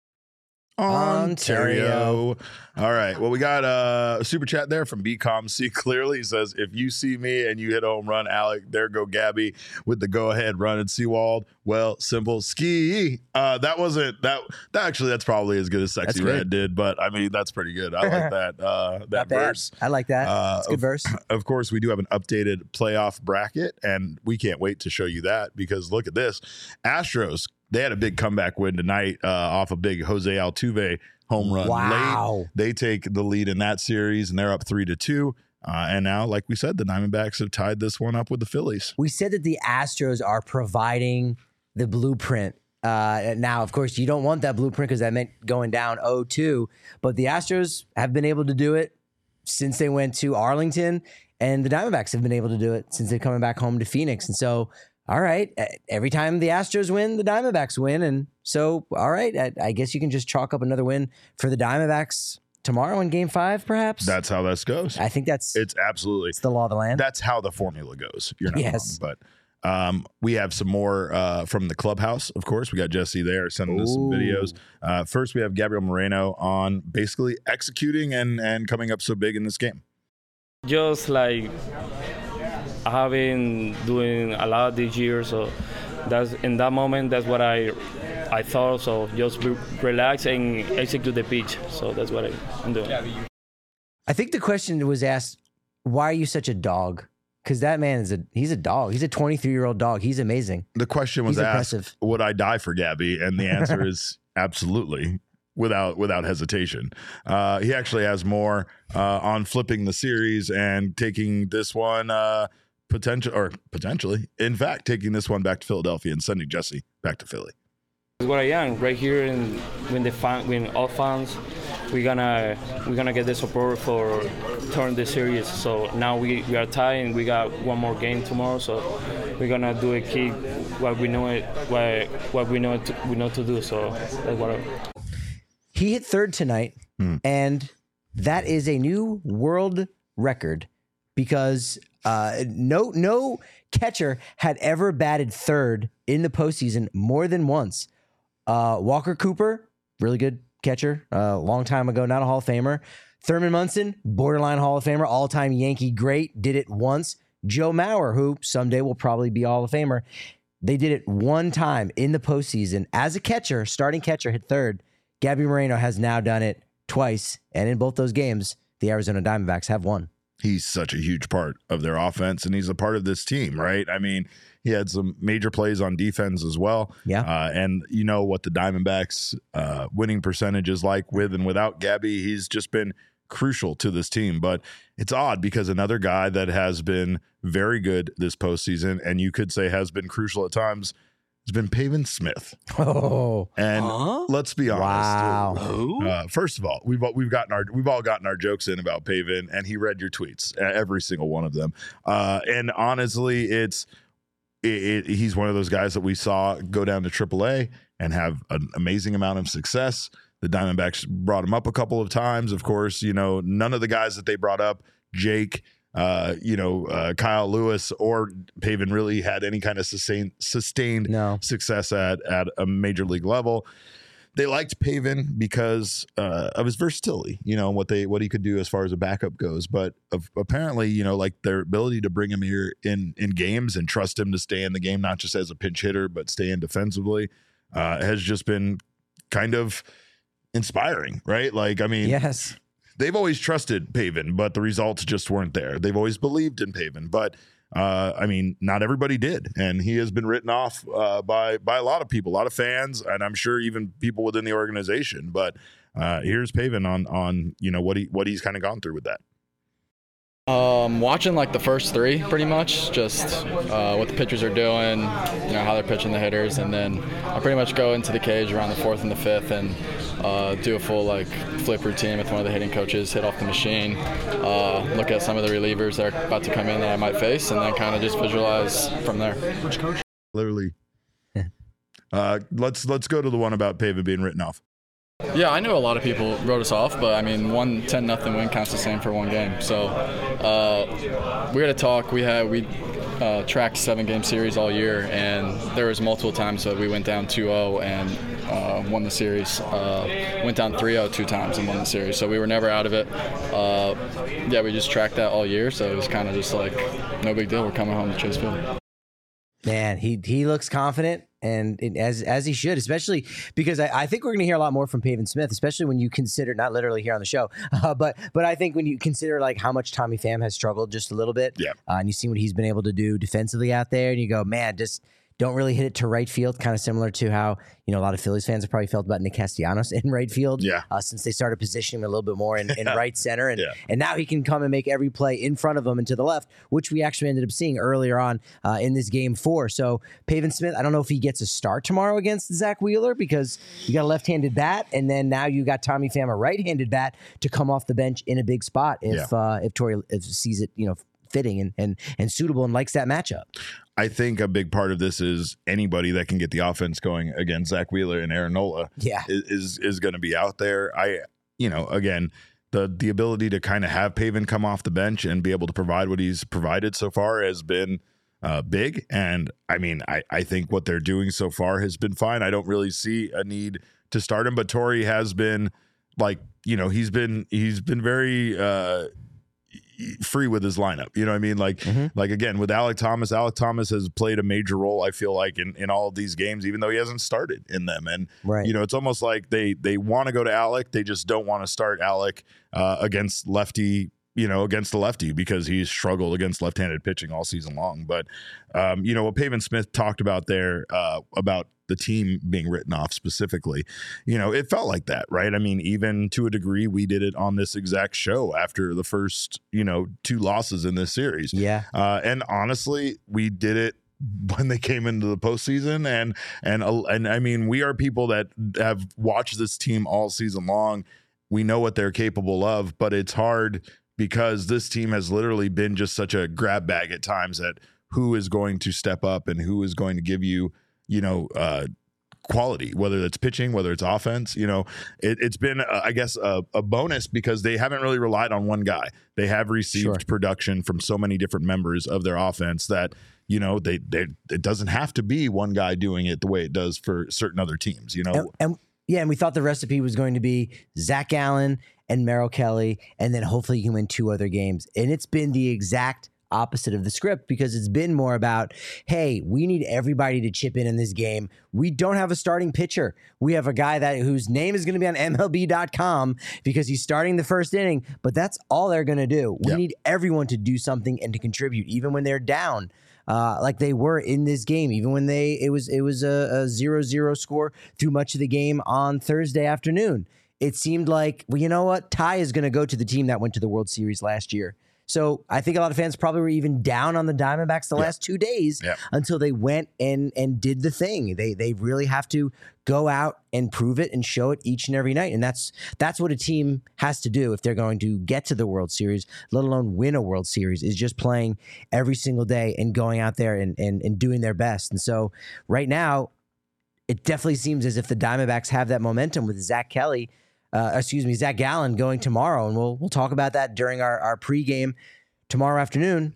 Ontario. All right. Well, we got uh, a super chat there from BCOM C. (laughs) Clearly he says, if you see me and you hit a home run, Alek, there go Gabby with the go ahead run at Sewald. Well, simple ski. Uh, that wasn't that. That actually, that's probably as good as Sexy good. Red did, but I mean, that's pretty good. I like that. Uh, (laughs) that Not bad. verse. I like that. Uh, It's a good verse. (clears throat) Of course, we do have an updated playoff bracket, and we can't wait to show you that because look at this. Astros, they had a big comeback win tonight uh, off a big Jose Altuve home run Wow. late. They take the lead in that series, and they're up three to two. Uh, and now, like we said, the Diamondbacks have tied this one up with the Phillies. We said that the Astros are providing the blueprint. Uh, now, of course, you don't want that blueprint because that meant going down 0-2. But the Astros have been able to do it since they went to Arlington, and the Diamondbacks have been able to do it since they're coming back home to Phoenix. And so, all right, every time the Astros win, the Diamondbacks win. And so, all right, I, I guess you can just chalk up another win for the Diamondbacks tomorrow in Game Five, perhaps. That's how this goes. I think that's It's absolutely it's the law of the land. that's how the formula goes. You're not Yes. wrong, but um, we have some more uh, from the clubhouse. Of course, we got Jesse there sending us some videos. Uh, first, we have Gabriel Moreno on basically executing and and coming up so big in this game. just like I have been doing a lot this year, so that's in that moment that's what I I thought. So just re- relax and execute the pitch. So that's what I, I'm doing. I think the question was asked, why are you such a dog? Because that man is a he's a dog. He's a 23 year old dog. He's amazing. The question was He's asked, impressive. "Would I die for Gabby?" And the answer (laughs) is absolutely. Without without hesitation, uh, he actually has more uh, on flipping the series and taking this one uh, potential or potentially, in fact, taking this one back to Philadelphia and sending Jesse back to Philly. It's what I am right here, and when the fan, when all fans, we're gonna we're gonna get the support for turn the series. So now we, we are tied, and we got one more game tomorrow. So we're gonna do a keep what we know it what what we know to, we know to do. So that's what. I, He hit third tonight, hmm. and that is a new world record because uh, no no catcher had ever batted third in the postseason more than once. Uh, Walker Cooper, really good catcher, a uh, long time ago, not a Hall of Famer. Thurman Munson, borderline Hall of Famer, all time Yankee great, did it once. Joe Mauer, who someday will probably be Hall of Famer, they did it one time in the postseason as a catcher, starting catcher, hit third. Gabby Moreno has now done it twice, and in both those games, the Arizona Diamondbacks have won. He's such a huge part of their offense and he's a part of this team, right? I mean, he had some major plays on defense as well. Yeah. Uh, and you know what the Diamondbacks uh, winning percentage is like with and without Gabby. He's just been crucial to this team. But it's odd because another guy that has been very good this postseason and you could say has been crucial at times has been Pavin Smith. Oh, And Huh? let's be honest. wow. Uh, first of all, we've all, we've gotten our we've all gotten our jokes in about Pavin, and he read your tweets, every single one of them. Uh, and honestly, it's it, it, he's one of those guys that we saw go down to AAA and have an amazing amount of success. The Diamondbacks brought him up a couple of times. Of course, you know none of the guys that they brought up, Jake, uh, you know uh, Kyle Lewis or Pavin, really had any kind of sustained sustained No. success at at a major league level. They liked Pavin because uh, of his versatility, you know, what they what he could do as far as a backup goes. But of, apparently, you know, like their ability to bring him here in in games and trust him to stay in the game, not just as a pinch hitter, but stay in defensively, uh, has just been kind of inspiring, right? Like, I mean, Yes. They've always trusted Pavin, but the results just weren't there. They've always believed in Pavin, but uh, I mean, not everybody did, and he has been written off uh, by by a lot of people, a lot of fans, and I'm sure even people within the organization. But uh, here's Pavin on on you know what he what he's kind of gone through with that. Um, watching like the first three, pretty much, just uh, what the pitchers are doing, you know how they're pitching the hitters, and then I pretty much go into the cage around the fourth and the fifth and uh, do a full like flip routine with one of the hitting coaches, hit off the machine, uh, look at some of the relievers that are about to come in that I might face, and then kind of just visualize from there. Which coach? Literally. (laughs) Uh, let's let's go to the one about Pavin being written off. Yeah, I know a lot of people wrote us off, but I mean, one 10 nothing win counts the same for one game. So uh, we had a talk. We had we uh, tracked seven game series all year, and there was multiple times that we went down 2-0 and uh, won the series. Uh, went down 3-0 two times and won the series. So we were never out of it. Uh, yeah, we just tracked that all year. So it was kind of just like no big deal. We're coming home to Chase Field. Man, he he looks confident, and it, as as he should, especially because I, I think we're going to hear a lot more from Pavin Smith, especially when you consider not literally here on the show, (laughs) uh, but but I think when you consider like how much Tommy Pham has struggled just a little bit, Yeah. uh, and you see what he's been able to do defensively out there, and you go, man, just don't really hit it to right field, kind of similar to how you know a lot of Phillies fans have probably felt about Nick Castellanos (laughs) in right field, Yeah. uh, since they started positioning him a little bit more in, in right center, and Yeah. and now he can come and make every play in front of him and to the left, which we actually ended up seeing earlier on uh, in this game four. So Pavin Smith, I don't know if he gets a start tomorrow against Zack Wheeler because you got a left-handed bat, and then now you got Tommy Pham a right-handed bat to come off the bench in a big spot if uh, if Torey sees it, you know, fitting and, and and suitable and likes that matchup. I think a big part of this is anybody that can get the offense going against Zack Wheeler and Aaron Nola Yeah. is is, going to be out there. I you know again the the ability to kind of have Pavin come off the bench and be able to provide what he's provided so far has been uh, big. And I mean I I think what they're doing so far has been fine. I don't really see a need to start him, but Torey has been like you know he's been he's been very. uh free with his lineup. You know what I mean? Like Mhm. like again with Alek Thomas, Alek Thomas has played a major role, I feel like, in, in all of these games, even though he hasn't started in them. And Right. you know, it's almost like they they want to go to Alek, they just don't want to start Alek uh, against lefty you know, against the lefty because he's struggled against left-handed pitching all season long. But um, you know what Pavin Smith talked about there uh, about the team being written off specifically, you know, it felt like that, right? I mean, even to a degree, we did it on this exact show after the first, you know, two losses in this series. Yeah. Uh, and honestly, we did it when they came into the postseason, and and uh, and I mean, we are people that have watched this team all season long. We know what they're capable of, but it's hard because this team has literally been just such a grab bag at times that who is going to step up and who is going to give you, you know, uh, quality, whether it's pitching, whether it's offense. You know, it, has been, uh, I guess, a, a, bonus because they haven't really relied on one guy. They have received sure. production from so many different members of their offense that you know they, they it doesn't have to be one guy doing it the way it does for certain other teams. You know, and, and yeah, and we thought the recipe was going to be Zac Gallen and Merrill Kelly, and then hopefully you can win two other games. And it's been the exact opposite of the script because it's been more about, hey, we need everybody to chip in in this game. We don't have a starting pitcher. We have a guy that whose name is going to be on MLB.com because he's starting the first inning, but that's all they're going to do. We yep. need everyone to do something and to contribute, even when they're down. Uh, like they were in this game, even when they it was it was a, a zero zero score through much of the game on Thursday afternoon. It seemed like well, you know what, Ty is going to go to the team that went to the World Series last year. So I think a lot of fans probably were even down on the Diamondbacks the last two days until they went and and did the thing. They they really have to go out and prove it and show it each and every night. And that's that's what a team has to do if they're going to get to the World Series, let alone win a World Series, is just playing every single day and going out there and and, and doing their best. And so right now, it definitely seems as if the Diamondbacks have that momentum with Zach Kelly uh, excuse me, Zac Gallen going tomorrow, and we'll we'll talk about that during our our pregame tomorrow afternoon.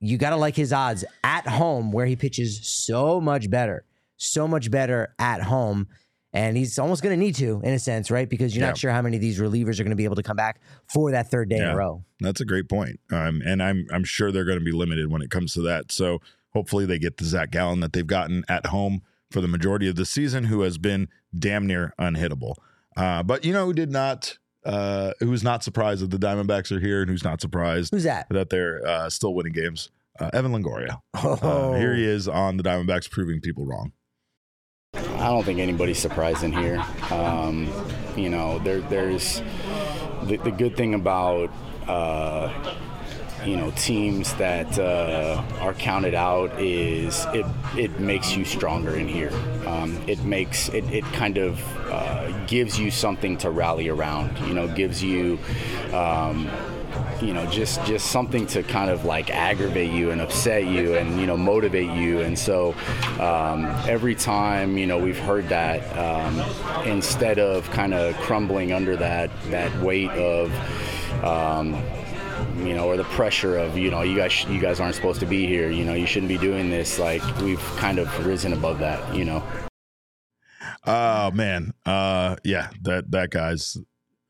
You got to like his odds at home, where he pitches so much better, so much better at home, and he's almost going to need to, in a sense, right? Because you're yeah. not sure how many of these relievers are going to be able to come back for that third day yeah, in a row. That's a great point, um, and I'm I'm sure they're going to be limited when it comes to that. So hopefully they get the Zac Gallen that they've gotten at home for the majority of the season, who has been damn near unhittable. Uh, but you know who did not, uh, who's not surprised that the Diamondbacks are here and who's not surprised who's that that they're uh, still winning games? Uh, Evan Longoria. Oh. here he is on the Diamondbacks, proving people wrong. I don't think anybody's surprised in here. Um, you know, there, there's the, the, good thing about uh, you know teams that uh, are counted out is it it makes you stronger in here. Um, it makes it, it kind of uh, gives you something to rally around. You know, gives you. Um, you know just just something to kind of like aggravate you and upset you and you know motivate you and so um, every time you know we've heard that um, instead of kind of crumbling under that that weight of um, you know, or the pressure of, you know, you guys, you guys aren't supposed to be here. You know, you shouldn't be doing this. Like we've kind of risen above that. You know. Oh man, uh, yeah, that that guy's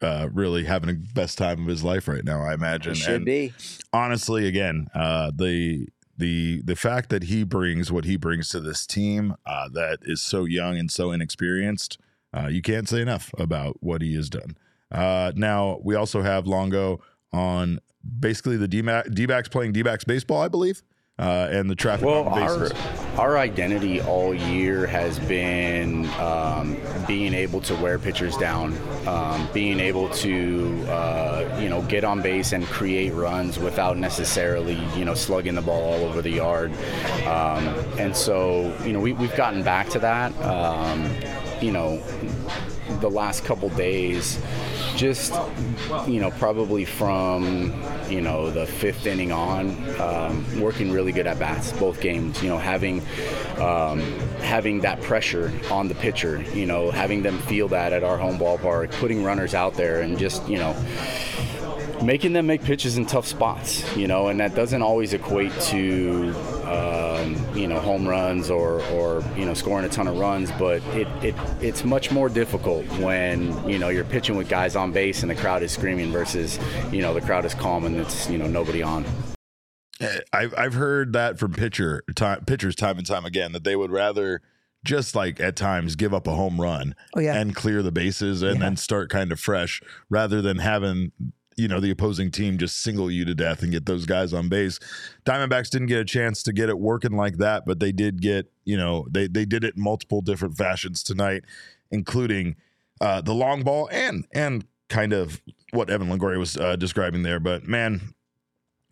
uh, really having the best time of his life right now. I imagine. He should and be. Honestly, again, uh, the the the fact that he brings what he brings to this team uh, that is so young and so inexperienced, uh, you can't say enough about what he has done. Uh, now we also have Longo on basically the D-backs playing D-backs baseball, I believe. Uh, and the traffic well, our, our identity all year has been um, being able to wear pitchers down, um, being able to uh, you know get on base and create runs without necessarily you know slugging the ball all over the yard. Um, and so you know we, we've gotten back to that. Um, you know, the last couple days just you know probably from you know the fifth inning on um, working really good at bats both games you know having um, having that pressure on the pitcher you know having them feel that at our home ballpark putting runners out there and just you know making them make pitches in tough spots, you know, and that doesn't always equate to, um, you know, home runs or, or, you know, scoring a ton of runs, but it, it, it's much more difficult when, you know, you're pitching with guys on base and the crowd is screaming versus, you know, the crowd is calm and it's, you know, nobody on. Eh, I've, I've heard that from pitcher time, pitchers time and time again that they would rather just like at times give up a home run oh, yeah. and clear the bases and yeah. then start kind of fresh rather than having you know the opposing team just single you to death and get those guys on base. Diamondbacks didn't get a chance to get it working like that, but they did get you know they they did it in multiple different fashions tonight, including uh, the long ball and and kind of what Evan Longoria was uh, describing there. But man,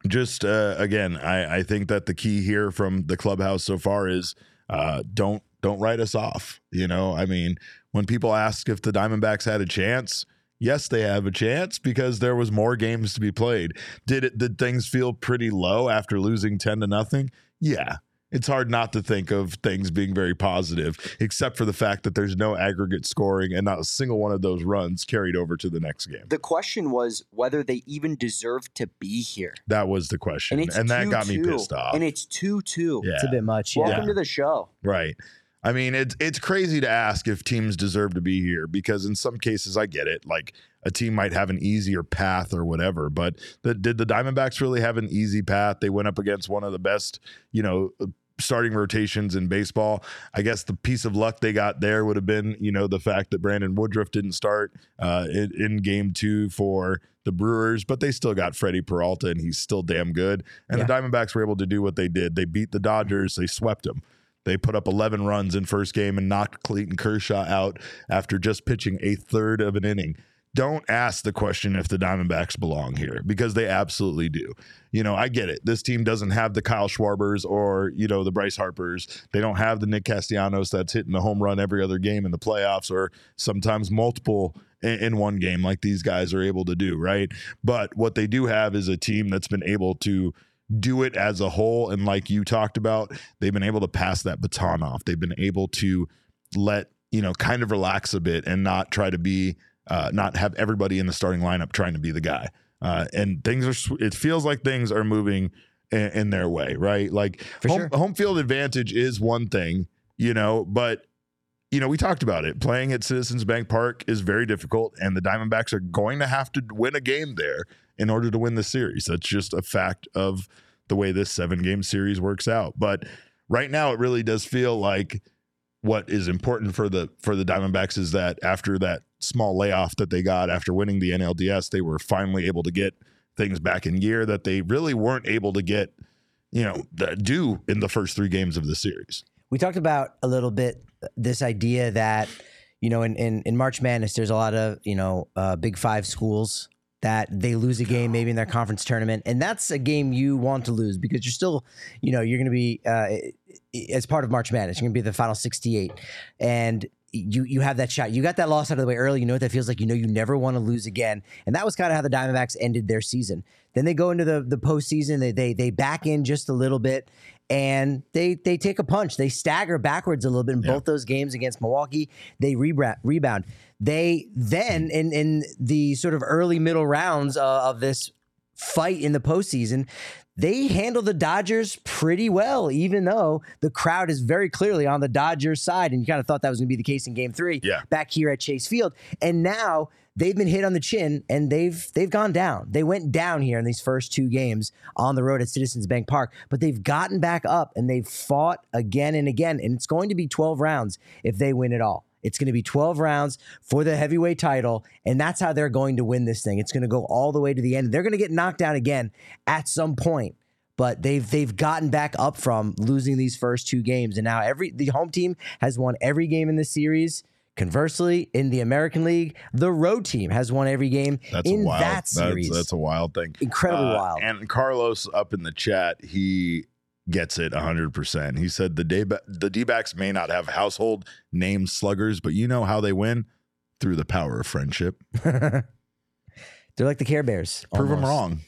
just uh, again, I, I think that the key here from the clubhouse so far is uh, don't don't write us off. You know, I mean, when people ask if the Diamondbacks had a chance, yes, they have a chance because there was more games to be played. Did it? Did things feel pretty low after losing ten to nothing? Yeah, it's hard not to think of things being very positive, except for the fact that there's no aggregate scoring and not a single one of those runs carried over to the next game. The question was whether they even deserve to be here. That was the question, And and, it's that got me 2-2. pissed off. And it's 2 2. yeah, It's a bit much. Welcome Yeah. to the show. right. I mean, it's it's crazy to ask if teams deserve to be here because in some cases I get it. Like a team might have an easier path or whatever, but the, did the Diamondbacks really have an easy path? They went up against one of the best, you know, starting rotations in baseball. I guess the piece of luck they got there would have been, you know, the fact that Brandon Woodruff didn't start uh, in, in game two for the Brewers, but they still got Freddie Peralta and he's still damn good. And the Diamondbacks were able to do what they did. They beat the Dodgers, they swept them. They put up 11 runs in first game and knocked Clayton Kershaw out after just pitching a third of an inning. Don't ask the question if the Diamondbacks belong here because they absolutely do. You know, I get it. This team doesn't have the Kyle Schwarbers or, you know, the Bryce Harpers. They don't have the Nick Castellanos that's hitting the home run every other game in the playoffs or sometimes multiple in, in one game like these guys are able to do, right? But what they do have is a team that's been able to do it as a whole. And like you talked about, they've been able to pass that baton off. They've been able to let, you know, kind of relax a bit and not try to be, uh, not have everybody in the starting lineup trying to be the guy. Uh, and things are, it feels like things are moving in, in their way, right? Like home, sure. home field advantage is one thing, you know, but you know, we talked about it. Playing at Citizens Bank Park is very difficult, and the Diamondbacks are going to have to win a game there in order to win the series. That's just a fact of the way this seven game series works out. But right now, it really does feel like what is important for the for the Diamondbacks is that after that small layoff that they got after winning the NLDS, they were finally able to get things back in gear that they really weren't able to get, you know, do in the first three games of the series. We talked about a little bit this idea that you know in, in, in march madness there's a lot of you know uh, big five schools that they lose a game maybe in their conference tournament and that's a game you want to lose because you're still you know you're going to be uh, as part of march madness you're going to be the final 68 and you you have that shot. You got that loss out of the way early. You know what that feels like? You know you never want to lose again and that was kind of how the diamondbacks ended their season. Then they go into the the postseason. They they, they back in just a little bit and they they take a punch. They stagger backwards a little bit in both those games against Milwaukee. They rebound. Rebound. They then in in the sort of early middle rounds uh, of this fight in the postseason, they handle the Dodgers pretty well, even though the crowd is very clearly on the Dodgers side. And you kind of thought that was going to be the case in Game Three, Yeah. back here at Chase Field. And now they've been hit on the chin and they've they've gone down. They went down here in these first two games on the road at Citizens Bank Park, but they've gotten back up and they've fought again and again. And it's going to be 12 rounds if they win it all. It's going to be 12 rounds for the heavyweight title, and that's how they're going to win this thing. It's going to go all the way to the end. They're going to get knocked down again at some point, but they've they've gotten back up from losing these first two games, and now every the home team has won every game in the series. Conversely, in the American League, the road team has won every game That's in a wild. that series. That's, that's a wild thing. Incredibly Uh, wild. And Carlos up in the chat, he gets it 100%. He said the day the D-backs may not have household name sluggers, but you know how they win through the power of friendship. (laughs) They're like the Care Bears. Prove them wrong.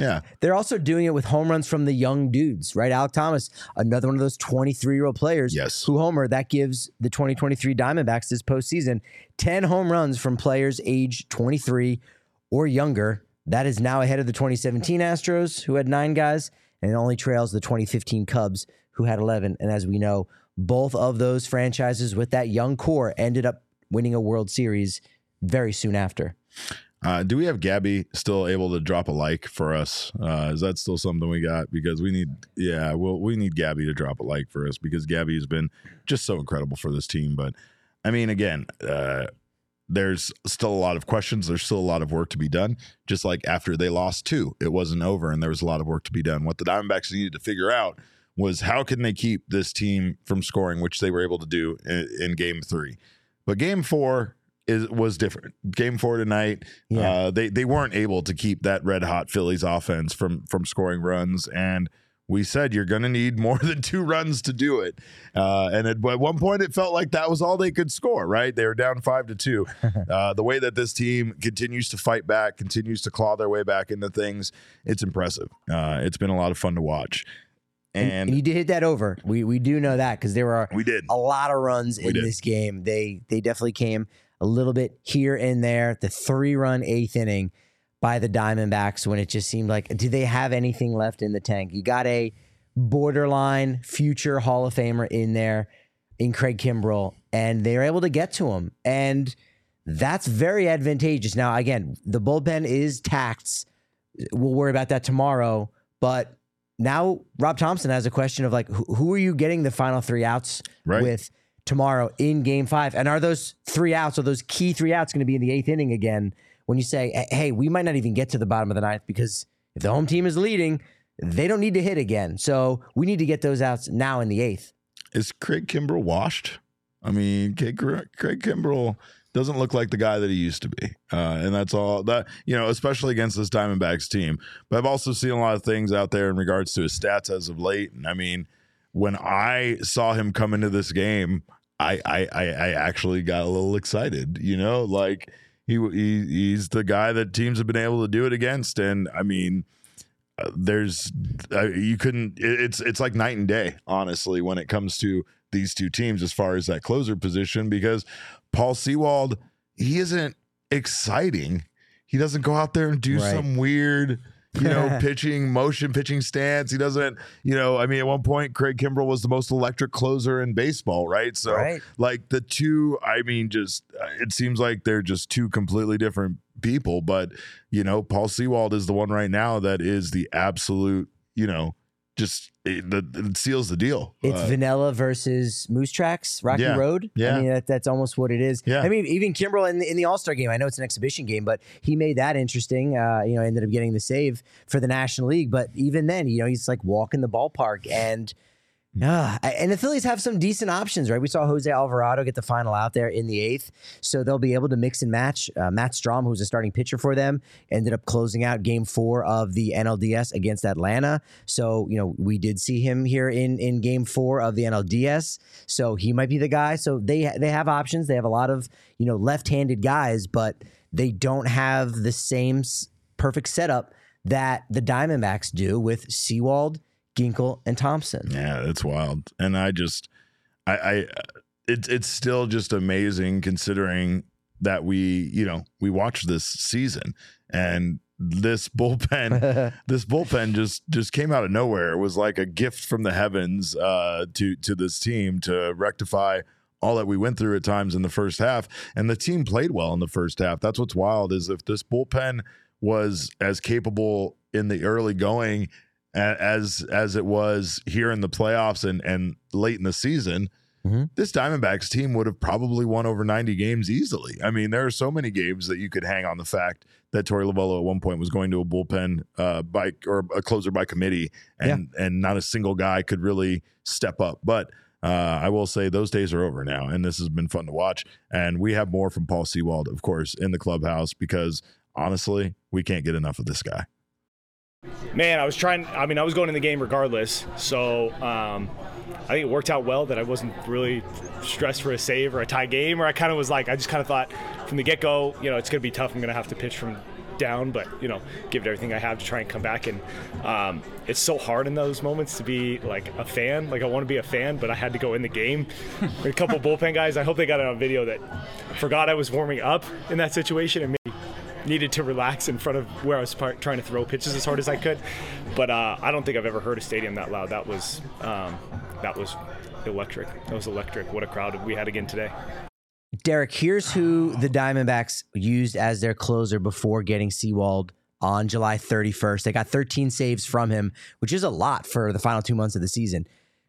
Yeah. They're also doing it with home runs from the young dudes, right? Alek Thomas, another one of those 23 year old players Yes. who homer. That gives the 2023 Diamondbacks this postseason 10 home runs from players age 23 or younger. That is now ahead of the 2017 Astros, who had nine guys, and it only trails the 2015 Cubs, who had 11. And as we know, both of those franchises with that young core ended up winning a World Series very soon after. Uh, do we have Gabby still able to drop a like for us? Uh, is that still something we got? Because we need, yeah, well, we need Gabby to drop a like for us because Gabby has been just so incredible for this team. But I mean, again, uh, there's still a lot of questions. There's still a lot of work to be done. Just like after they lost two, it wasn't over, and there was a lot of work to be done. What the Diamondbacks needed to figure out was how can they keep this team from scoring, which they were able to do in, in Game Three. But Game Four is was different. Game Four tonight, Yeah. uh, they they weren't able to keep that red hot Phillies offense from from scoring runs and. We said you're going to need more (laughs) than two runs to do it, uh, and at, at one point it felt like that was all they could score. Right, they were down five to two. (laughs) Uh, the way that this team continues to fight back, continues to claw their way back into things, it's impressive. Uh, it's been a lot of fun to watch, And, and, you did hit that over. We we do know that because there were we did. a lot of runs in this game. They they definitely came a little bit here and there. The three run eighth inning by the Diamondbacks when it just seemed like do they have anything left in the tank? You got a borderline future Hall of Famer in there in Craig Kimbrel, and they were able to get to him. And that's very advantageous. Now, again, the bullpen is taxed. We'll worry about that tomorrow. But now Rob Thomson has a question of like, who, who are you getting the final three outs Right. with tomorrow in game five? And are those three outs or those key three outs going to be in the eighth inning again when you say, hey, we might not even get to the bottom of the ninth because if the home team is leading, they don't need to hit again. So we need to get those outs now in the eighth. Is Craig Kimbrel washed? I mean, Craig, Craig Kimbrel doesn't look like the guy that he used to be, uh, and that's all that you know, especially against this Diamondbacks team. But I've also seen a lot of things out there in regards to his stats as of late, and I mean, when I saw him come into this game, I I I, I actually got a little excited. You know, like he, he he's the guy that teams have been able to do it against, and I mean. uh, There's, uh, you couldn't. It's it's like night and day, honestly, when it comes to these two teams as far as that closer position. Because Paul Sewald, he isn't exciting. He doesn't go out there and do Right. some weird, you know, (laughs) pitching motion, pitching stance. He doesn't, you know, I mean, at one point, Craig Kimbrel was the most electric closer in baseball, right? So, Right. like the two, I mean, just uh, it seems like they're just two completely different people. But you know, Paul Sewald is the one right now that is the absolute, you know, just it, it seals the deal. It's Uh, vanilla versus Moose Tracks, Rocky Yeah. Road. Yeah. I mean that, that's almost what it is. Yeah. I mean even Kimbrel in the, in the All Star game. I know it's an exhibition game, but he made that interesting. Uh, you know, ended up getting the save for the National League. But even then, you know, he's like walking the ballpark and. Yeah, and the Phillies have some decent options, right? We saw Jose Alvarado get the final out there in the eighth, so they'll be able to mix and match. Uh, Matt Strahm, who's a starting pitcher for them, ended up closing out Game Four of the NLDS against Atlanta. So you know we did see him here in in Game Four of the NLDS. So he might be the guy. So they they have options. They have a lot of you know left-handed guys, but they don't have the same perfect setup that the Diamondbacks do with Sewald, Ginkel, and Thompson. Yeah, it's wild, and I just, I, I, it's it's still just amazing considering that we, you know, we watched this season and this bullpen, (laughs) this bullpen just just came out of nowhere. It was like a gift from the heavens uh, to to this team to rectify all that we went through at times in the first half, and the team played well in the first half. That's what's wild is if this bullpen was as capable in the early going as as it was here in the playoffs and and late in the season, Mhm. this Diamondbacks team would have probably won over 90 games easily. I mean, there are so many games that you could hang on the fact that Torey Lovullo at one point was going to a bullpen uh, by or a closer by committee, and and not a single guy could really step up. But uh, I will say those days are over now, and this has been fun to watch. And we have more from Paul Sewald, of course, in the clubhouse because honestly, we can't get enough of this guy. Man, I was trying. I mean, I was going in the game regardless. So um, I think it worked out well that I wasn't really stressed for a save or a tie game. Or I kind of was like, I just kind of thought from the get go, you know, it's going to be tough. I'm going to have to pitch from down, but you know, give it everything I have to try and come back. And um, it's so hard in those moments to be like a fan. Like I want to be a fan, but I had to go in the game. With a couple (laughs) bullpen guys. I hope they got it on video that forgot I was warming up in that situation and maybe needed to relax in front of where I was par- trying to throw pitches as hard as I could. But uh, I don't think I've ever heard a stadium that loud. That was um, that was electric. That was electric. What a crowd we had again today. Derek, here's who the Diamondbacks used as their closer before getting Sewald on July 31st. They got 13 saves from him, which is a lot for the final two months of the season.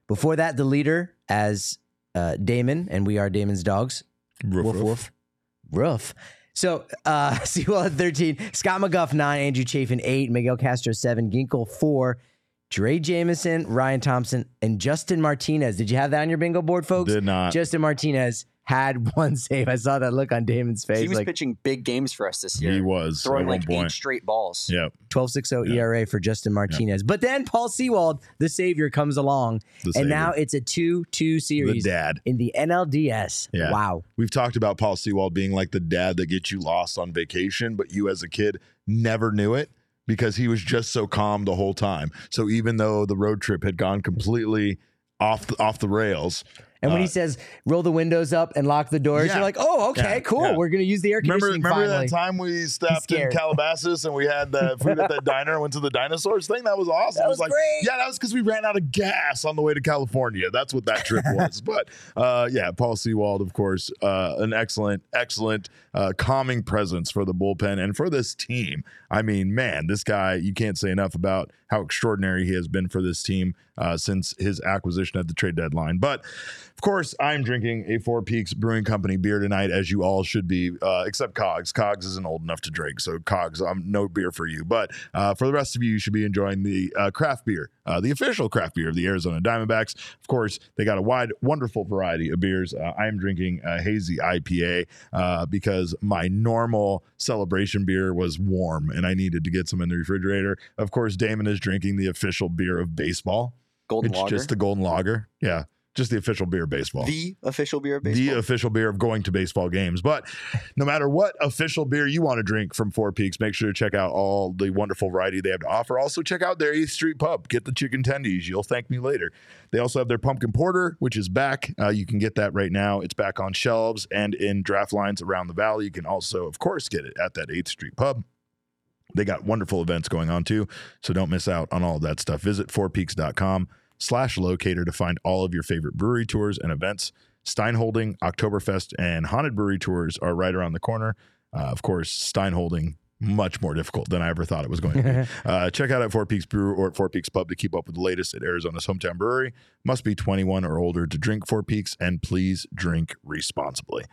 Before that, the leader as uh, Damon, and we are Damon's dogs. Roof, Woof roof. woof. Roof. So uh (laughs) Sewald at 13, Scott McGough 9, Andrew Chafin 8, Miguel Castro 7, Ginkel 4, Drey Jameson, Ryan Thompson, and Justin Martinez. Did you have that on your bingo board, folks? Did not. Justin Martinez had (laughs) one save. I saw that look on Damon's face. He was like pitching big games for us this year. He was throwing like point. eight straight balls. Yep. 12.60 ERA for Justin Martinez. But then Paul Sewald, the savior, comes along, The and now it's a 2-2 series dad. in the NLDS. Yeah. Wow. We've talked about Paul Sewald being like the dad that gets you lost on vacation, but you as a kid never knew it because he was just so calm the whole time. So even though the road trip had gone completely off the, off the rails, And when Uh, he says roll the windows up and lock the doors, Yeah. you're like, oh, okay, Yeah, cool. yeah. We're gonna use the air remember conditioning remember finally. that time we stopped in. Calabasas and we had the food at that (laughs) diner and went to the dinosaurs thing? That was awesome. That it was like great. yeah, that was because we ran out of gas on the way to California. That's what that trip (laughs) was. but uh, yeah, Paul Sewald, of course, uh, an excellent, excellent uh, calming presence for the bullpen and for this team. I mean, man, this guy, you can't say enough about how extraordinary he has been for this team uh, since his acquisition at the trade deadline. But of course, I'm drinking a Four Peaks Brewing Company beer tonight, as you all should be, uh, except Cogs. Cogs isn't old enough to drink, so Cogs, um, no beer for you. But uh, for the rest of you, you should be enjoying the uh, craft beer, uh, the official craft beer of the Arizona Diamondbacks. Of course, they got a wide, wonderful variety of beers. Uh, I am drinking a hazy IPA uh, because my normal celebration beer was warm and I needed to get some in the refrigerator. Of course, Damon is drinking the official beer of baseball. Golden it's Lager. just the golden lager. Yeah. Just the official beer of baseball. the official beer of The official beer of going to baseball games. But no matter what official beer you want to drink from Four Peaks, make sure to check out all the wonderful variety they have to offer. Also, check out their 8th Street Pub. Get the chicken tendies. You'll thank me later. They also have their pumpkin porter, which is back. Uh, you can get that right now. It's back on shelves and in draft lines around the valley. You can also, of course, get it at that 8th Street Pub. They got wonderful events going on too, so don't miss out on all of that stuff. Visit fourpeaks.com slash locator to find all of your favorite brewery tours and events. Steinholding, Oktoberfest, and Haunted Brewery tours are right around the corner. Uh, of course, Steinholding, much more difficult than I ever thought it was going to be. (laughs) uh, check out at Four Peaks Brew or at Four Peaks Pub to keep up with the latest at Arizona's hometown brewery. Must be 21 or older to drink Four Peaks, and please drink responsibly.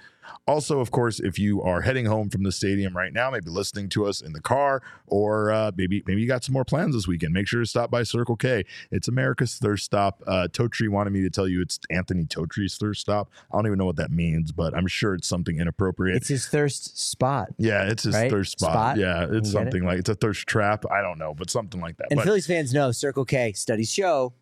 Also, of course, if you are heading home from the stadium right now, maybe listening to us in the car, or uh, maybe maybe you got some more plans this weekend, make sure to stop by Circle K. It's America's thirst stop. Uh, Totri wanted me to tell you it's Anthony Totri's thirst stop. I don't even know what that means, but I'm sure it's something inappropriate. It's his thirst spot. yeah, it's his right? thirst spot. Spot? Yeah, it's get it? something like it's a thirst trap. I don't know, but something like that. And but Phillies fans know Circle K studies show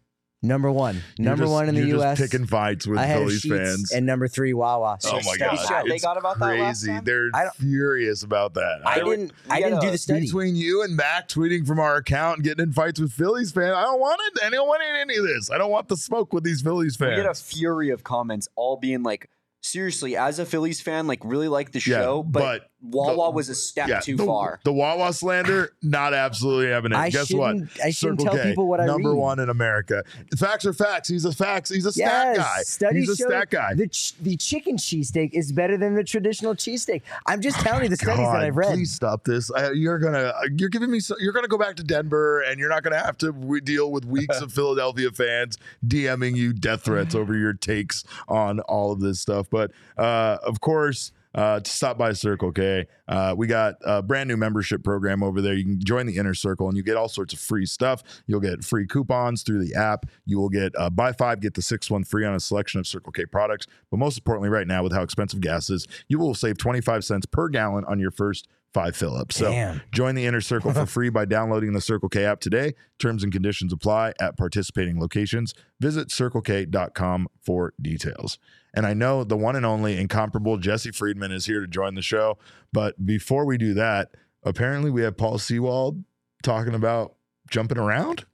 number one, number just- one in the you're U.S. Just picking fights with ahead of Phillies fans. and number three Wawa. Oh my Studies god, show. They got about that last crazy. time? They're I don't- furious about that. I don't- didn't. I didn't do the study. between you and Mac tweeting from our account and getting in fights with Phillies fans. I don't want it. I don't want any of this. I don't want the smoke with these Phillies fans. we fans. get a fury of comments all being like, seriously, as a Phillies fan, like really like the Yeah, show, but, but Wawa the- was a step yeah, too the, far. The Wawa slander, not absolutely having it. I Guess what? I shouldn't Circle tell K, people what I read. number read. one in America. Facts are facts. He's a facts. He's a stat Yes, guy. studies He's a show stat guy. The, ch- the chicken cheesesteak is better than the traditional cheesesteak. I'm just telling you the studies that I've read. Please stop this. I, you're gonna you're giving me so, you're gonna go back to Denver and you're not gonna have to we deal with weeks of (laughs) Philadelphia fans DMing you death threats over your takes on all of this stuff. But uh, of course. Uh, to stop by Circle K, uh, we got a brand new membership program over there. You can join the inner circle and you get all sorts of free stuff. You'll get free coupons through the app. You will get uh, buy five, get the sixth one free on a selection of Circle K products. But most importantly, right now, with how expensive gas is, you will save 25 cents per gallon on your first five Phillips. So Damn. join the inner circle for (laughs) free by downloading the Circle K app today. Terms and conditions apply at participating locations. Visit circlek.com for details. And I know the one and only incomparable Jesse Friedman is here to join the show. But before we do that, apparently we have Paul Sewald talking about jumping around.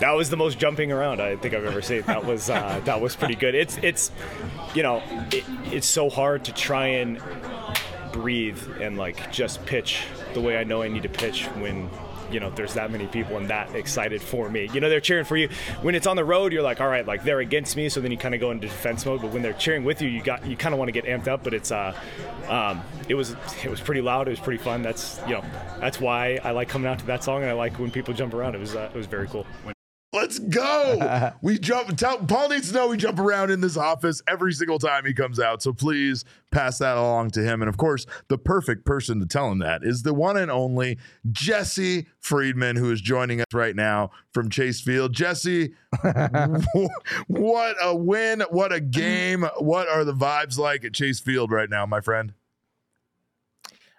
That was the most jumping around I think I've ever seen. That was uh, that was pretty good. It's it's you know it, it's so hard to try and breathe and like just pitch the way I know I need to pitch when you know there's that many people and that excited for me. You know they're cheering for you. When it's on the road, you're like, all right, like they're against me, so then you kind of go into defense mode. But when they're cheering with you, you got you kind of want to get amped up. But it's uh, um, it was it was pretty loud. It was pretty fun. That's you know that's why I like coming out to that song and I like when people jump around. It was uh, it was very cool. Let's go. (laughs) we jump. Tell, Paul needs to know we jump around in this office every single time he comes out. So please pass that along to him. And of course, the perfect person to tell him that is the one and only Jesse Friedman, who is joining us right now from Chase Field. Jesse, (laughs) what a win! What a game! What are the vibes like at Chase Field right now, my friend?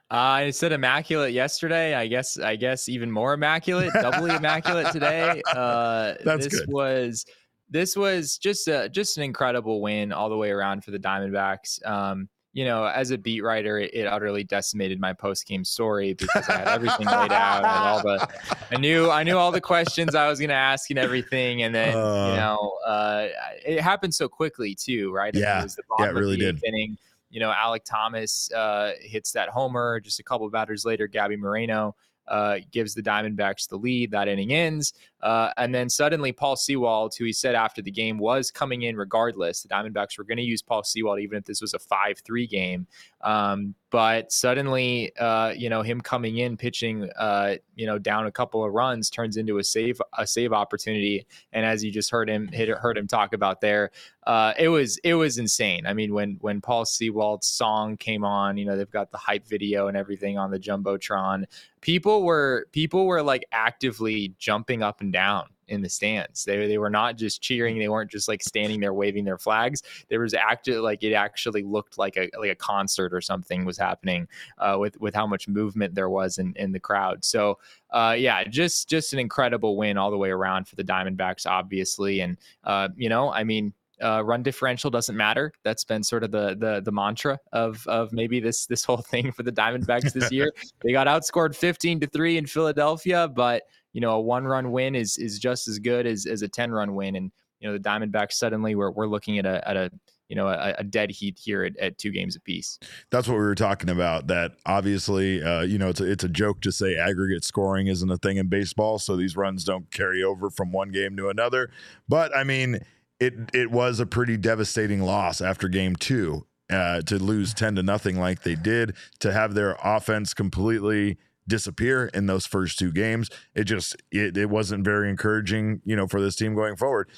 Uh, I said immaculate yesterday. I guess I guess even more immaculate, doubly immaculate today. (laughs) Uh, That's this good. was this was just a, just an incredible win all the way around for the Diamondbacks. Um, you know, as a beat writer, it, it utterly decimated my post game story because I had everything laid out and all the I knew I knew all the questions I was going to ask and everything, and then Uh. you know, uh, it happened so quickly too, right? I mean, Yeah. it was the Yeah, it really the did. inning you know, Alek Thomas uh, hits that homer. Just a couple of batters later, Gabby Moreno uh, gives the Diamondbacks the lead. That inning ends. Uh, and then suddenly, Paul Sewald, who he said after the game was coming in regardless, the Diamondbacks were going to use Paul Sewald even if this was a 5 3 game. Um, but suddenly, uh, you know, him coming in pitching, uh, you know, down a couple of runs turns into a save a save opportunity. And as you just heard him hit, heard him talk about there, uh, it was it was insane. I mean, when when Paul Sewald's song came on, you know, they've got the hype video and everything on the jumbotron. People were people were like actively jumping up and down in the stands. They they were not just cheering. They weren't just like standing there waving their flags. There was active like it actually looked like a like a concert or something was happening uh, with with how much movement there was in in the crowd. So uh, yeah, just just an incredible win all the way around for the Diamondbacks, obviously. And uh, you know, I mean, uh, run differential doesn't matter. That's been sort of the the the mantra of of maybe this this whole (laughs) thing for the Diamondbacks this year. (laughs) they got outscored fifteen to three in Philadelphia, but you know a one run win is is just as good as as a ten run win. And you know the Diamondbacks suddenly we're we're looking at a at a you know a, a dead heat here at, at two games apiece. That's what we were talking about. That obviously, uh, you know, it's a, it's a joke to say aggregate scoring isn't a thing in baseball, so these runs don't carry over from one game to another. But I mean, it it was a pretty devastating loss after game two uh, to lose ten to nothing like they did to have their offense completely disappear in those first two games. It just it, it wasn't very encouraging, you know, for this team going forward.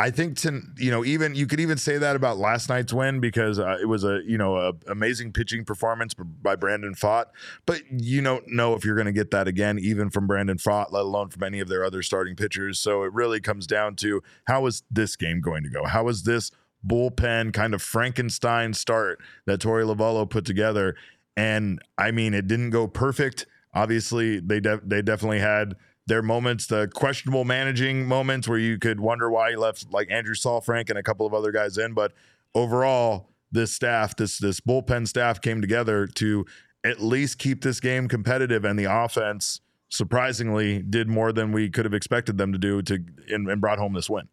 I think to you know even you could even say that about last night's win because uh, it was a you know a amazing pitching performance by Brandon Pfaadt, but you don't know if you're going to get that again even from Brandon Pfaadt, let alone from any of their other starting pitchers. So it really comes down to how is this game going to go? How is this bullpen kind of Frankenstein start that Torey Lovullo put together? And I mean, it didn't go perfect. Obviously, they de- they definitely had their moments, the questionable managing moments where you could wonder why he left like Andrew Frank and a couple of other guys in. But overall, this staff, this this bullpen staff came together to at least keep this game competitive, and the offense surprisingly did more than we could have expected them to do to and, and brought home this win.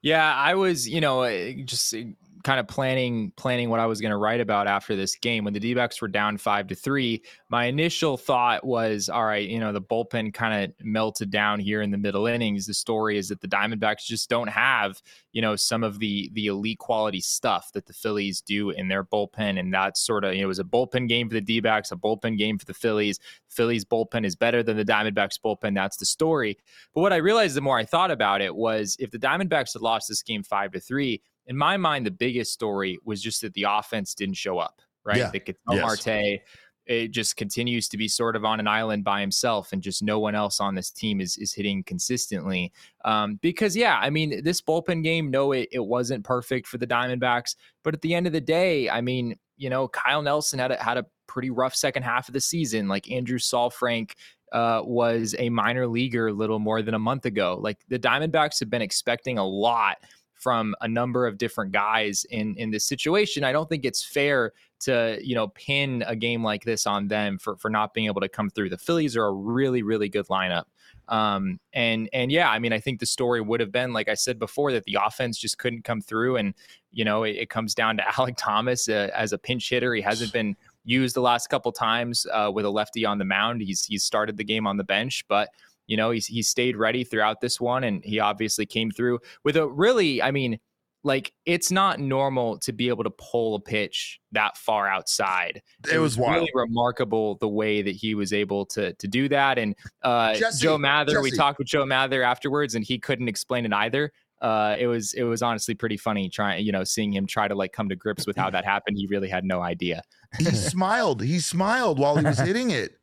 Yeah, I was, you know, uh, just uh, kind of planning planning what I was going to write about after this game when the D-backs were down 5 to 3. My initial thought was, all right, you know, the bullpen kind of melted down here in the middle innings. The story is that the Diamondbacks just don't have, you know, some of the the elite quality stuff that the Phillies do in their bullpen and that's sort of, you know, it was a bullpen game for the D-backs, a bullpen game for the Phillies. Phillies bullpen is better than the Diamondbacks bullpen. That's the story. But what I realized the more I thought about it was if the Diamondbacks had lost this game five to three, in my mind, the biggest story was just that the offense didn't show up, right? Yeah. That Ketel Yes. Marte it just continues to be sort of on an island by himself, and just no one else on this team is is hitting consistently. Um, because yeah, I mean, this bullpen game, no, it, it wasn't perfect for the Diamondbacks, but at the end of the day, I mean, you know, Kyle Nelson had a, had a pretty rough second half of the season. Like Andrew Saalfrank uh, was a minor leaguer a little more than a month ago. Like the Diamondbacks have been expecting a lot from a number of different guys in in this situation. I don't think it's fair to you know pin a game like this on them for for not being able to come through. The Phillies are a really really good lineup. Um, and and yeah, I mean, I think the story would have been like I said before that the offense just couldn't come through, and you know it, it comes down to (laughs) Alek Thomas uh, as a pinch hitter. He hasn't been used the last couple times uh, with a lefty on the mound. He's he's started the game on the bench, but you know he's he stayed ready throughout this one, and he obviously came through with a really, I mean, like it's not normal to be able to pull a pitch that far outside. It was wild. really remarkable the way that he was able to to do that. And uh, Jesse, Joe Mather, we talked with Joe Mather afterwards, and he couldn't explain it either. Uh, it was it was honestly pretty funny trying you know seeing him try to like come to grips with how that happened. He really had no idea. he (laughs) smiled. He smiled while he was hitting it.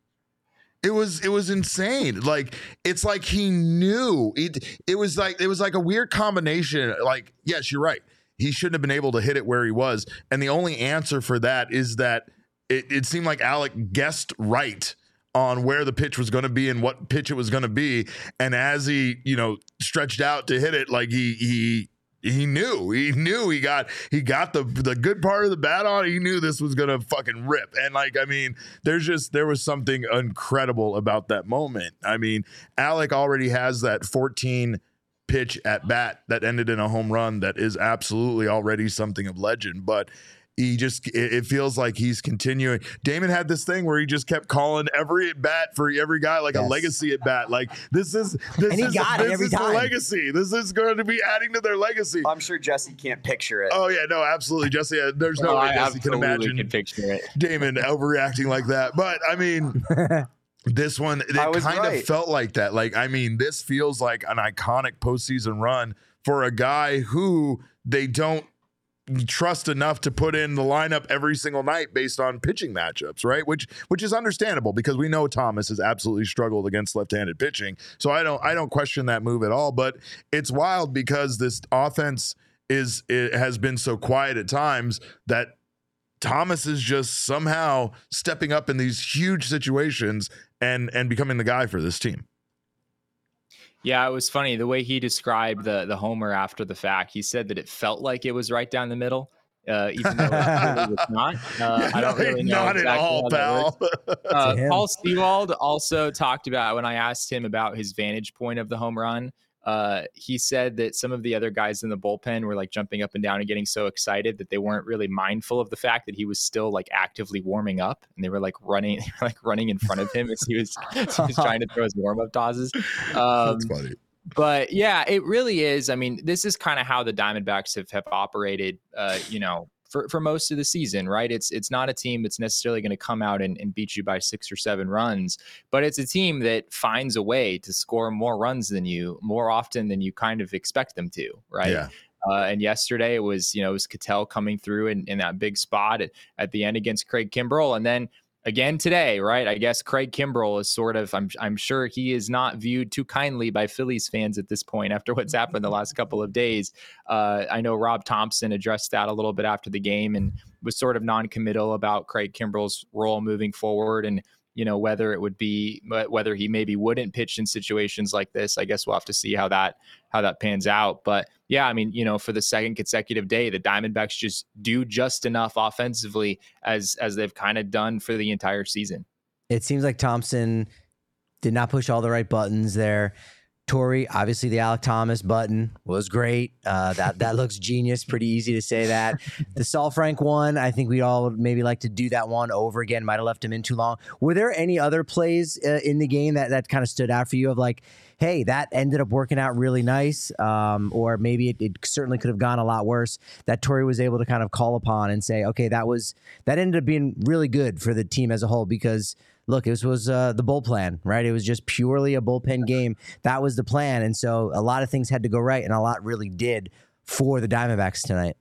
It was it was insane. Like it's like he knew it. It was like it was like a weird combination. Like yes, you're right. He shouldn't have been able to hit it where he was, and the only answer for that is that it, it seemed like Alek guessed right on where the pitch was going to be and what pitch it was going to be. And as he you know stretched out to hit it, like he he he knew he knew he got he got the the good part of the bat on. He knew this was gonna fucking rip. And like i mean there's just there was something incredible about that moment. I mean alek already has that 14 pitch at bat that ended in a home run that is absolutely already something of legend. But he just it, it feels like he's continuing damon had this thing where he just kept calling every at bat for every guy like a legacy at bat like this is this And he is got it this every is the legacy this is going to be adding to their legacy I'm sure Jesse can't picture it. Oh yeah, no, absolutely, Jesse. uh, There's no Oh, way I Jesse can absolutely imagine could picture it. Damon overreacting like that. But I mean, (laughs) this one it kind right. of felt like that. Like I mean, this feels like an iconic postseason run for a guy who they don't trust enough to put in the lineup every single night based on pitching matchups, right? Which which is understandable because we know Thomas has absolutely struggled against left-handed pitching. So I don't I don't question that move at all, but it's wild because this offense is it has been so quiet at times that Thomas is just somehow stepping up in these huge situations and and becoming the guy for this team. Yeah, it was funny the way he described the the homer after the fact. He said that it felt like it was right down the middle, uh, even though it really was (laughs) not. Uh, I don't really know Not exactly at all, how that works. pal. (laughs) Uh. Paul Sewald also talked about when I asked him about his vantage point of the home run. Uh, he said that some of the other guys in the bullpen were like jumping up and down and getting so excited that they weren't really mindful of the fact that he was still like actively warming up, and they were like running, (laughs) were, like running in front of him as he was, (laughs) as he was trying to throw his warm up tosses. Um, That's funny. but yeah, it really is. I mean, this is kind of how the Diamondbacks have, have operated, uh, you know, for, for most of the season, right? It's it's not a team that's necessarily going to come out and, and beat you by six or seven runs, but it's a team that finds a way to score more runs than you more often than you kind of expect them to, right? Yeah. Uh, and yesterday it was, you know, it was Ketel coming through in, in that big spot at, at the end against Craig Kimbrel. And then again today, right? I guess Craig Kimbrel is sort of, I'm, I'm sure he is not viewed too kindly by Phillies fans at this point after what's (laughs) happened the last couple of days. Uh, I know Rob Thomson addressed that a little bit after the game and was sort of non-committal about Craig Kimbrel's role moving forward and you know whether it would be whether he maybe wouldn't pitch in situations like this. I guess we'll have to see how that how that pans out. But yeah, I mean, you know, for the second consecutive day, the Diamondbacks just do just enough offensively as as they've kind of done for the entire season. It seems like Thomson did not push all the right buttons there. Torey, obviously the Alek Thomas button was great. Uh, that that looks (laughs) genius. Pretty easy to say that. The Saalfrank one, I think we all would maybe like to do that one over again. Might have left him in too long. Were there any other plays uh, in the game that that kind of stood out for you? Of like, hey, that ended up working out really nice, um, or maybe it, it certainly could have gone a lot worse. That Torey was able to kind of call upon and say, okay, that was that ended up being really good for the team as a whole because look, this was uh, the bull plan, right? It was just purely a bullpen game. That was the plan. And so a lot of things had to go right, and a lot really did for the Diamondbacks tonight.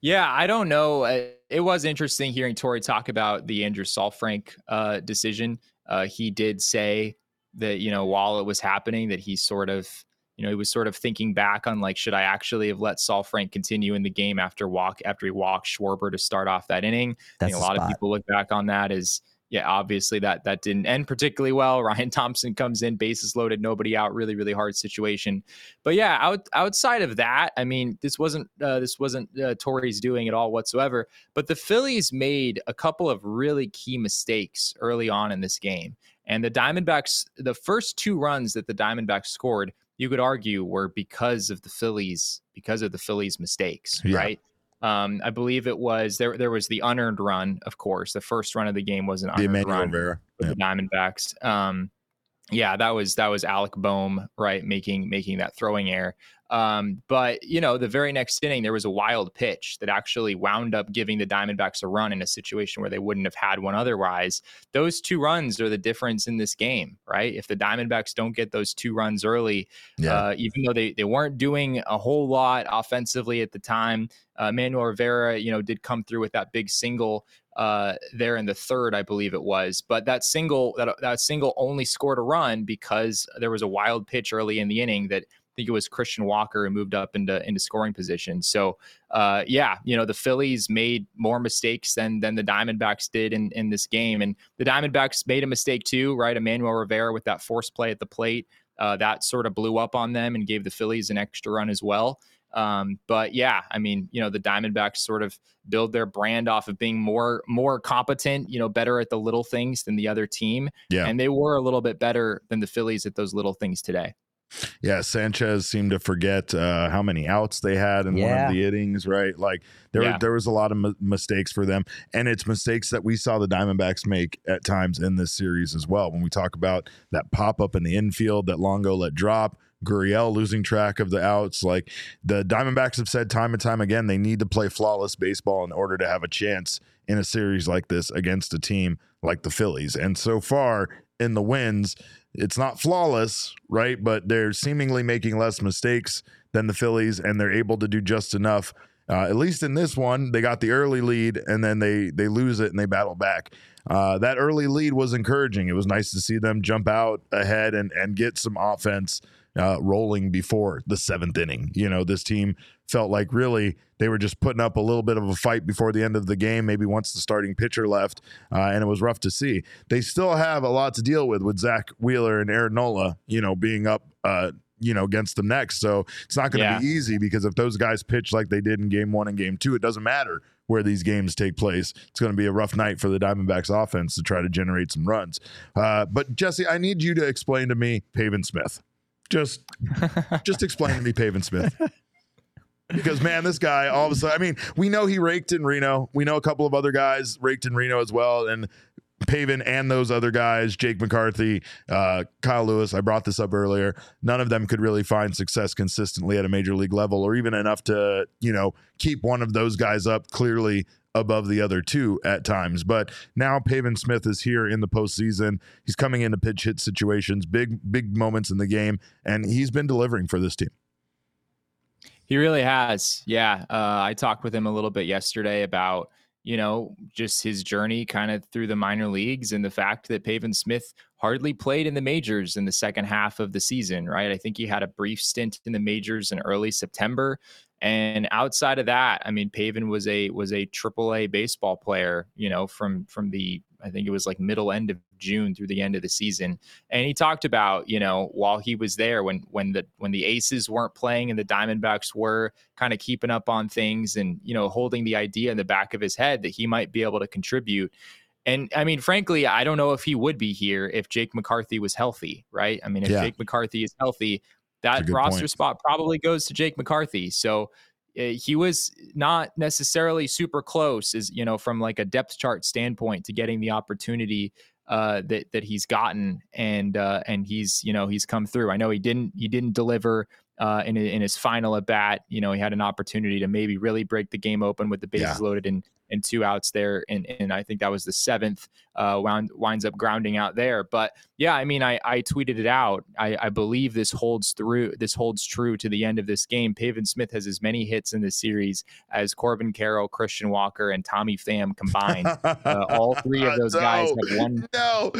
Yeah, I don't know. It was interesting hearing Torey talk about the Andrew Saalfrank uh, decision. Uh, he did say that, you know, while it was happening, that he sort of, you know, he was sort of thinking back on like, should I actually have let Saalfrank continue in the game after walk after he walked Schwarber to start off that inning? I That's think a lot of people look back on that as yeah, obviously that that didn't end particularly well. (laughs) Ryan Thompson comes in, bases loaded, nobody out, really really hard situation. But yeah, out, outside of that, I mean, this wasn't uh, this wasn't uh, Torey's doing at all whatsoever. But the Phillies made a couple of really key mistakes early on in this game, and the Diamondbacks, the first two runs that the Diamondbacks scored, you could argue were because of the Phillies because of the Phillies mistakes, Yeah. right? Um, I believe it was there. There was the unearned run, of course. The first run of the game was an The unearned Emmanuel run Rivera. for the Diamondbacks. Um, Yeah, that was that was Alec Bohm, right, making making that throwing error. Um, but you know, the very next inning, there was a wild pitch that actually wound up giving the Diamondbacks a run in a situation where they wouldn't have had one otherwise. Those two runs are the difference in this game, right? If the Diamondbacks don't get those two runs early, Yeah. uh, even though they, they weren't doing a whole lot offensively at the time, uh, Manuel Rivera, you know, did come through with that big single uh, there in the third, I believe it was. But that single that that single only scored a run because there was a wild pitch early in the inning that I think it was Christian Walker who moved up into into scoring position. So uh, yeah, you know the Phillies made more mistakes than than the Diamondbacks did in in this game, and the Diamondbacks made a mistake too, right? Emmanuel Rivera with that force play at the plate. Uh, that sort of blew up on them and gave the Phillies an extra run as well. Um, but yeah, I mean, you know, the Diamondbacks sort of build their brand off of being more more competent, you know, better at the little things than the other team, Yeah. and they were a little bit better than the Phillies at those little things today. Yeah, Sanchez seemed to forget uh, how many outs they had in one of the innings, right? Like there, Yeah. there was a lot of mi- mistakes for them, and it's mistakes that we saw the Diamondbacks make at times in this series as well. When we talk about that pop up in the infield that Longo let drop, Gurriel losing track of the outs, like the Diamondbacks have said time and time again, they need to play flawless baseball in order to have a chance in a series like this against a team like the Phillies. And so far in the wins, it's not flawless, right? But they're seemingly making less mistakes than the Phillies, and they're able to do just enough. Uh, at least in this one, they got the early lead, and then they they lose it and they battle back. Uh, that early lead was encouraging. It was nice to see them jump out ahead and and get some offense uh, rolling before the seventh inning. You know, this team felt like really they were just putting up a little bit of a fight before the end of the game, maybe once the starting pitcher left, uh, and it was rough to see. They still have a lot to deal with with Zack Wheeler and Aaron Nola, you know, being up. Uh, you know, against them next. So it's not going to Yeah. be easy because if those guys pitch like they did in game one and game two, it doesn't matter where these games take place. It's going to be a rough night for the Diamondbacks offense to try to generate some runs. Uh, but Jesse, I need you to explain to me Pavin Smith. Just, just explain to me Pavin Smith. Because man, this guy all of a sudden, I mean, we know he raked in Reno. We know a couple of other guys raked in Reno as well. And Pavin and those other guys, Jake McCarthy, uh, Kyle Lewis, I brought this up earlier. None of them could really find success consistently at a major league level or even enough to, you know, keep one of those guys up clearly above the other two at times. But now Pavin Smith is here in the postseason. He's coming into pitch hit situations, big, big moments in the game, and he's been delivering for this team. He really has. Yeah. Uh, I talked with him a little bit yesterday about, you know, just his journey kind of through the minor leagues and the fact that Pavin Smith hardly played in the majors in the second half of the season, right? I think he had a brief stint in the majors in early September. And outside of that, I mean, Pavin was a was a triple A baseball player, you know, from from the I think it was like middle end of June through the end of the season. And he talked about, you know, while he was there when when the when the Aces weren't playing and the Diamondbacks were kind of keeping up on things and, you know, holding the idea in the back of his head that he might be able to contribute. And I mean, frankly, I don't know if he would be here if Jake McCarthy was healthy, right? I mean, if Yeah. Jake McCarthy is healthy, that roster point. spot probably goes to Jake McCarthy. So uh, he was not necessarily super close, as you know, from like a depth chart standpoint, to getting the opportunity uh, that that he's gotten, and uh, and he's you know he's come through. I know he didn't he didn't deliver uh, in in his final at bat. You know, he had an opportunity to maybe really break the game open with the bases Yeah. loaded and and two outs there, and and I think that was the seventh. Uh, wound winds up grounding out there, but yeah, I mean, I, I tweeted it out. I, I believe this holds through. This holds true to the end of this game. Pavin Smith has as many hits in this series as Corbin Carroll, Christian Walker, and Tommy Pham combined. Uh, all (laughs) three of those guys have one. (laughs) No,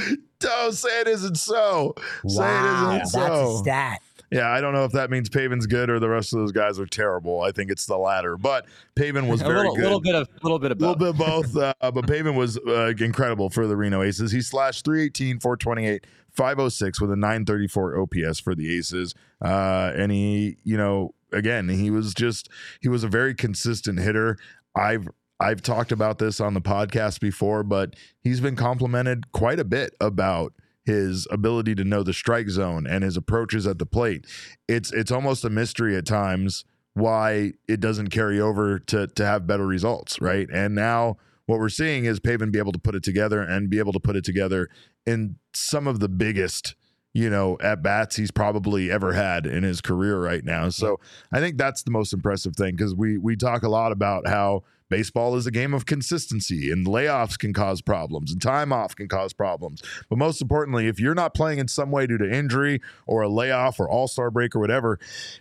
don't say it isn't so. Say it Wow, isn't that's so. a stat. Yeah, I don't know if that means Pavin's good or the rest of those guys are terrible. I think it's the latter. But Pavin was A very little, good. little bit of, little bit of A little both. bit of both, uh, but Pavin was uh, incredible for the Reno Aces. He slashed 318, 428, 506 with a 934 OPS for the Aces. Uh, and he, you know, again, he was just, he was a very consistent hitter. I've, I've talked about this on the podcast before, but he's been complimented quite a bit about his ability to know the strike zone and his approaches at the plate. It's it's almost a mystery at times why it doesn't carry over to to have better results, right? And now what we're seeing is Pavin be able to put it together and be able to put it together in some of the biggest you know, at bats he's probably ever had in his career right now. So I think that's the most impressive thing because we we talk a lot about how baseball is a game of consistency and layoffs can cause problems and time off can cause problems. But most importantly, if you're not playing in some way due to injury or a layoff or all-star break or whatever,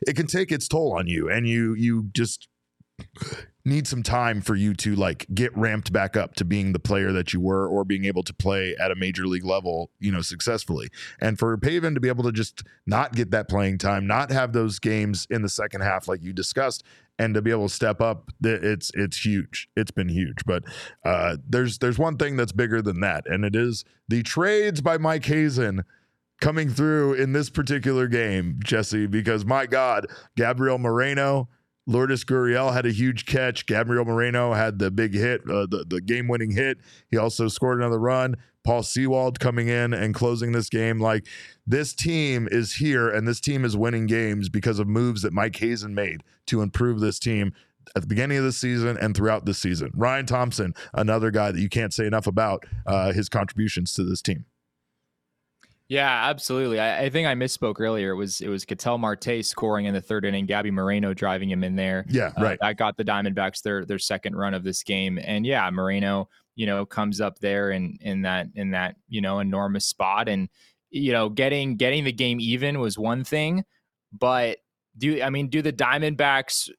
it can take its toll on you and you you just need some time for you to like get ramped back up to being the player that you were or being able to play at a major league level, you know, successfully. And for Pavin to be able to just not get that playing time, not have those games in the second half like you discussed and to be able to step up it's it's huge. It's been huge but uh, there's there's one thing that's bigger than that and it is the trades by mike hazen coming through in this particular game jesse because my god gabriel moreno Lourdes Gurriel had a huge catch. Gabriel Moreno had the big hit, uh, the, the game winning hit. He also scored another run. Paul Sewald coming in and closing this game. Like this team is here and this team is winning games because of moves that Mike Hazen made to improve this team at the beginning of the season and throughout the season. Ryan Thompson, another guy that you can't say enough about uh, his contributions to this team. Yeah, absolutely. I, I, think I misspoke earlier. It was it was Ketel Marte scoring in the third inning, Gabby Moreno driving him in there. Yeah, right. Uh, that got the Diamondbacks their their second run of this game. And yeah, Moreno, you know, comes up there in in that in that, you know, enormous spot. And, you know, getting getting the game even was one thing, but do I mean do the Diamondbacks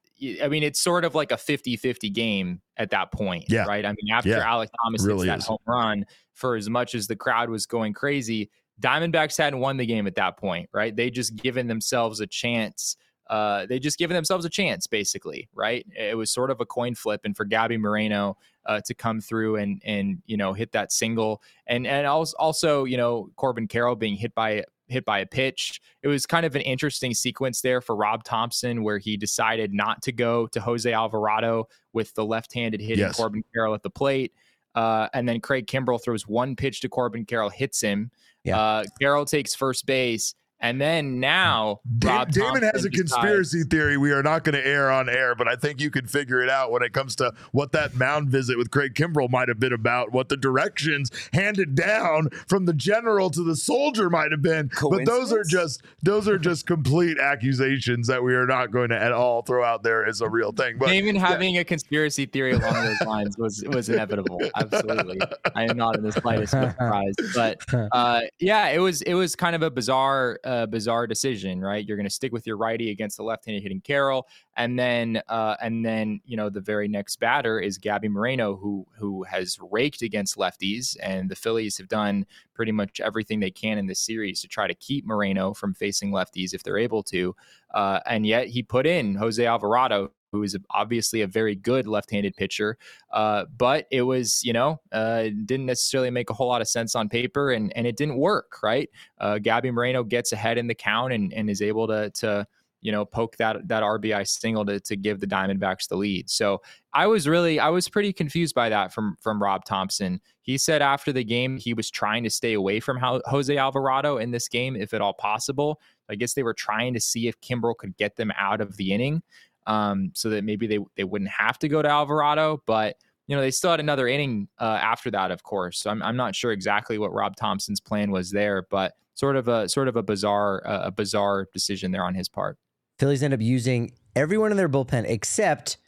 I mean, it's sort of like a 50 50 game at that point. Yeah. Right. I mean, after yeah. Alek Thomas really hits that is. home run, for as much as the crowd was going crazy, Diamondbacks hadn't won the game at that point, right? They just given themselves a chance. Uh, they just given themselves a chance, basically, right? It was sort of a coin flip, and for Gabby Moreno uh, to come through and and you know hit that single, and and also also you know Corbin Carroll being hit by hit by a pitch. It was kind of an interesting sequence there for Rob Thomson, where he decided not to go to Jose Alvarado with the left-handed hitting Yes. Corbin Carroll at the plate. Uh, and then Craig Kimbrel throws one pitch to Corbin Carroll, hits him. Yeah. Uh, Carroll takes first base. And then now, Rob Damon has Thomson a decides- conspiracy theory we are not going to air on air, but I think you can figure it out when it comes to what that mound visit with Craig Kimbrel might have been about, what the directions handed down from the general to the soldier might have been. But those are just those are just complete accusations that we are not going to at all throw out there as a real thing. But Damon having a conspiracy theory along those lines was was inevitable. Absolutely, I am not in the slightest bit surprised. But uh, yeah, it was it was kind of a bizarre uh, bizarre decision, right? You're going to stick with your righty against the left-handed hitting Carroll, and then uh, and then you know the very next batter is Gabby Moreno, who who has raked against lefties, and the Phillies have done pretty much everything they can in this series to try to keep Moreno from facing lefties if they're able to. Uh, and yet he put in Jose Alvarado, who is obviously a very good left-handed pitcher. Uh, but it was, you know, uh, didn't necessarily make a whole lot of sense on paper, and and it didn't work, right? Uh, Gabby Moreno gets ahead in the count and and is able to to you know poke that that RBI single to to give the Diamondbacks the lead. So I was really I was pretty confused by that from from Rob Thomson. He said after the game he was trying to stay away from Jose Alvarado in this game if at all possible. I guess they were trying to see if Kimbrel could get them out of the inning, um, so that maybe they they wouldn't have to go to Alvarado. But you know they still had another inning uh, after that, of course. So I'm I'm not sure exactly what Rob Thomson's plan was there, but sort of a sort of a bizarre uh, a bizarre decision there on his part. Phillies end up using everyone in their bullpen except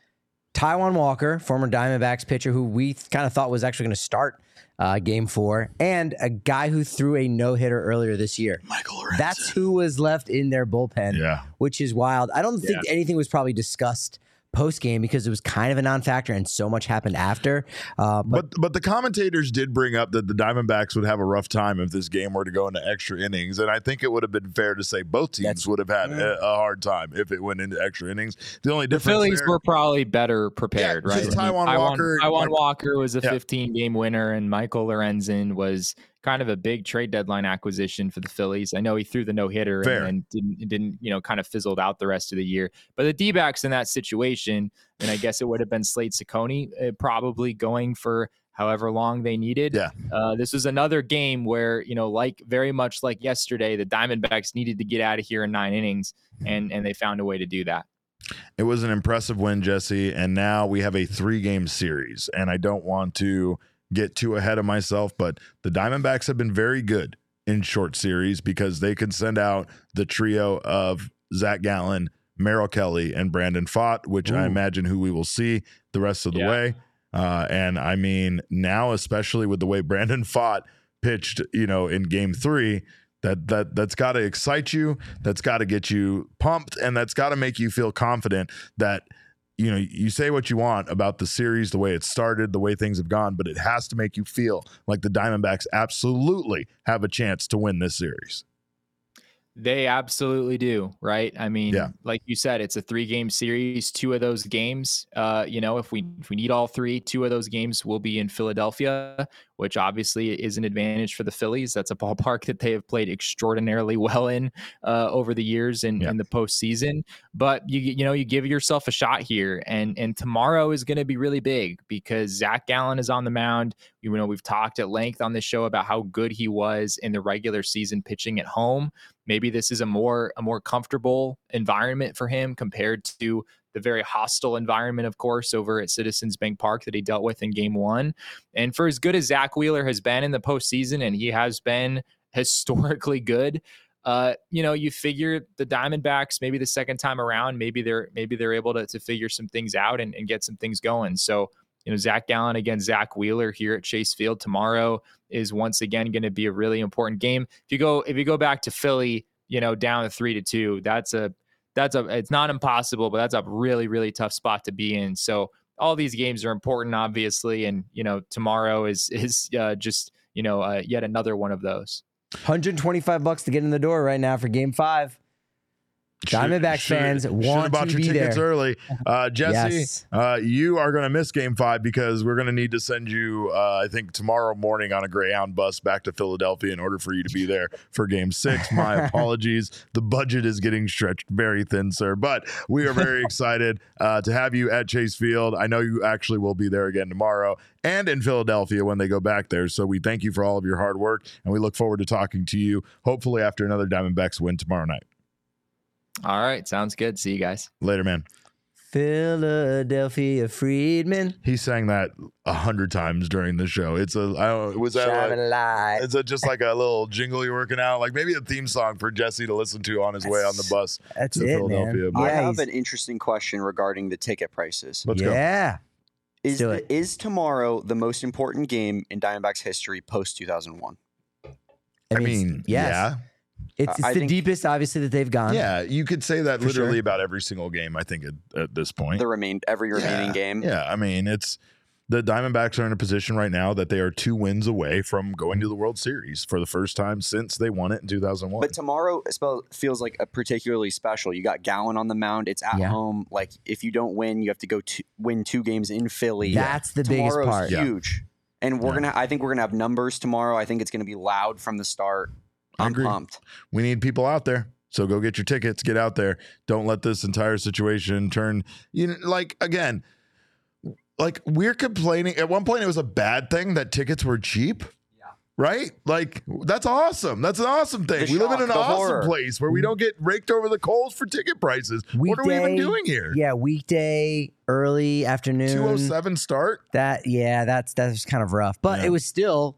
Taijuan Walker, former Diamondbacks pitcher, who we kind of thought was actually going to start uh, game four, and a guy who threw a no hitter earlier this year. Michael That's who was left in their bullpen, yeah. which is wild. I don't think anything was probably discussed post game because it was kind of a non factor and so much happened after. Uh, but, But but the commentators did bring up that the Diamondbacks would have a rough time if this game were to go into extra innings, and I think it would have been fair to say both teams would have had a, a hard time if it went into extra innings. The only The difference Phillies there- were probably better prepared, Yeah, right? just I mean, Taijuan Walker- Taijuan Mike- Walker was a Yeah. 15 game winner, and Michael Lorenzen was kind of a big trade deadline acquisition for the Phillies. I know he threw the no hitter and, and didn't didn't you know kind of fizzled out the rest of the year. But the D in that situation, and I guess it would have been Slade Cecconi uh, probably going for however long they needed. Yeah. Uh, this was another game where you know, like very much like yesterday, the Diamondbacks needed to get out of here in nine innings, and and they found a way to do that. It was an impressive win, Jesse, and now we have a three game series. And I don't want to get too ahead of myself, but the Diamondbacks have been very good in short series because they can send out the trio of Zac Gallen, Merrill Kelly, and Brandon Pfaadt, which I imagine who we will see the rest of the Yeah. way. Uh, and I mean, now, especially with the way Brandon (laughs) Pfaadt pitched, you know, in game three, that that that's got to excite you. That's got to get you pumped, and that's got to make you feel confident that you know you say what you want about the series, the way it started, the way things have gone, but it has to make you feel like the Diamondbacks absolutely have a chance to win this series. They absolutely do, right? I mean, Yeah. like you said, it's a three game series. Two of those games, uh, you know, if we if we need all three, two of those games will be in Philadelphia, which obviously is an advantage for the Phillies. That's a ballpark that they have played extraordinarily well in uh, over the years in, Yeah. in the postseason. But you you know, you give yourself a shot here, and and tomorrow is going to be really big because Zac Gallen is on the mound. You know, we've talked at length on this show about how good he was in the regular season pitching at home maybe this is a more a more comfortable environment for him compared to the very hostile environment of course over at citizens bank park that he dealt with in game one and for as good as zack wheeler has been in the postseason and he has been (laughs) historically good uh, you know, you figure the Diamondbacks maybe the second time around, maybe they're maybe they're able to, to figure some things out and, and get some things going. So, you know, Zac Gallen against Zack Wheeler here at Chase Field tomorrow is once again going to be a really important game. If you go if you go back to Philly, you know, down three to two, that's a that's a it's not impossible, but that's a really really tough spot to be in. So all these games are important, obviously, and you know tomorrow is (laughs) is uh, just you know uh, yet another one of those. 125 bucks to get in the door right now for game five. Diamondbacks Should- fans should want have bought to your be tickets there. early. (laughs) Uh, Jesse, Yes. uh, you are going to miss Game Five because we're going to need to send you, uh, I think, tomorrow morning on a Greyhound bus back to Philadelphia in order for you to be there for Game Six. My (laughs) apologies. The budget is getting stretched very thin, sir. But we are very (laughs) excited uh, to have you at Chase Field. I know you actually will be there again tomorrow and in Philadelphia when they go back there. So we thank you for all of your hard work, and we look forward to talking to you. Hopefully after another Diamondbacks win tomorrow night. All right, sounds good. See you guys. Later, man. Philadelphia Freedom. He sang that a hundred times during the show. It's a I don't was that Shining like, light. it's a, just like a little jingle you're working out, like maybe a theme song for Jesse to listen to on his way on the bus That's to it, Philadelphia. man. But I Yeah, have an interesting question regarding the ticket prices. let's go. yeah. Is do the, it. is tomorrow the most important game in Diamondbacks history post 2001? I it's- mean, yes. It's, it's the think- deepest, obviously, that they've gone. yeah, yeah. You could say that literally sure. about every single game. I think at, at this point. The remain every remaining Yeah, game. Yeah, I mean it's the Diamondbacks are in a position right now that they are two wins away from going to the World Series for the first time since they won it in 2001. But tomorrow feels like a particularly special. You got Gallen on the mound. It's at Yeah. home. Like if you don't win, you have to go to win two games in Philly. That's the biggest Tomorrow's part. Yeah. huge. And we're Yeah. gonna. I think we're gonna have numbers tomorrow. I think it's gonna be loud from the start. I'm pumped. we need people out there. So go get your tickets, get out there. Don't let this entire situation turn you know, like again, like we're complaining at one point it was a bad thing that tickets were cheap. Yeah. Right? Like that's awesome. That's an awesome thing. The we live in an awesome horror. place where we mm-hmm. don't get raked over the coals for ticket prices. what are we even doing here? Yeah, weekday, early afternoon. 207 start? That yeah, that's that's kind of rough, but Yeah. it was still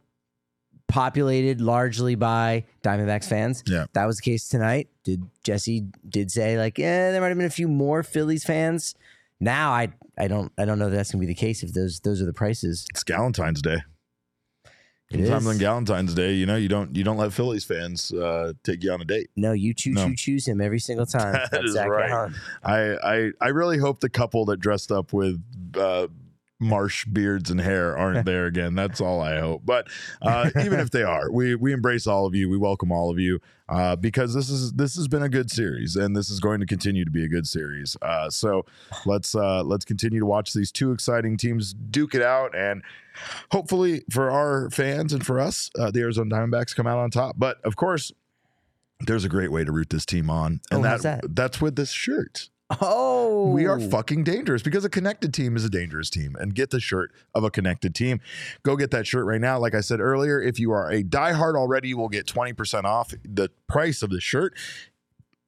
populated largely by Diamondbacks fans. Yeah. that was the case tonight. Did Jesse did say like, yeah, there might have been a few more Phillies fans. Now I I don't I don't know that that's gonna be the case if those those are the prices. It's Galentine's Day. It Sometime on Galentine's Day, you know, you don't you don't let Phillies fans uh, take you on a date. No, you choo No. choo choose him every single time. (laughs) That That's is Zach right. I, I I really hope the couple that dressed up with uh, marsh beards and hair aren't there again. That's all I hope. But uh, (laughs) even if they are, we we embrace all of you. We welcome all of you uh, because this is this has been a good series and this is going to continue to be a good series. Uh, so let's uh, let's continue to watch these two exciting teams duke it out and. Hopefully, for our fans and for us, uh, the Arizona Diamondbacks come out on top. But of course, there's a great way to root this team on, and Oh, that, that? that's with this shirt. Oh, We are oh. fucking dangerous because a connected team is a dangerous team. And get the shirt of a connected team. Go get that shirt right now. Like I said earlier, if you are a diehard already, you will get 20% off the price of the shirt.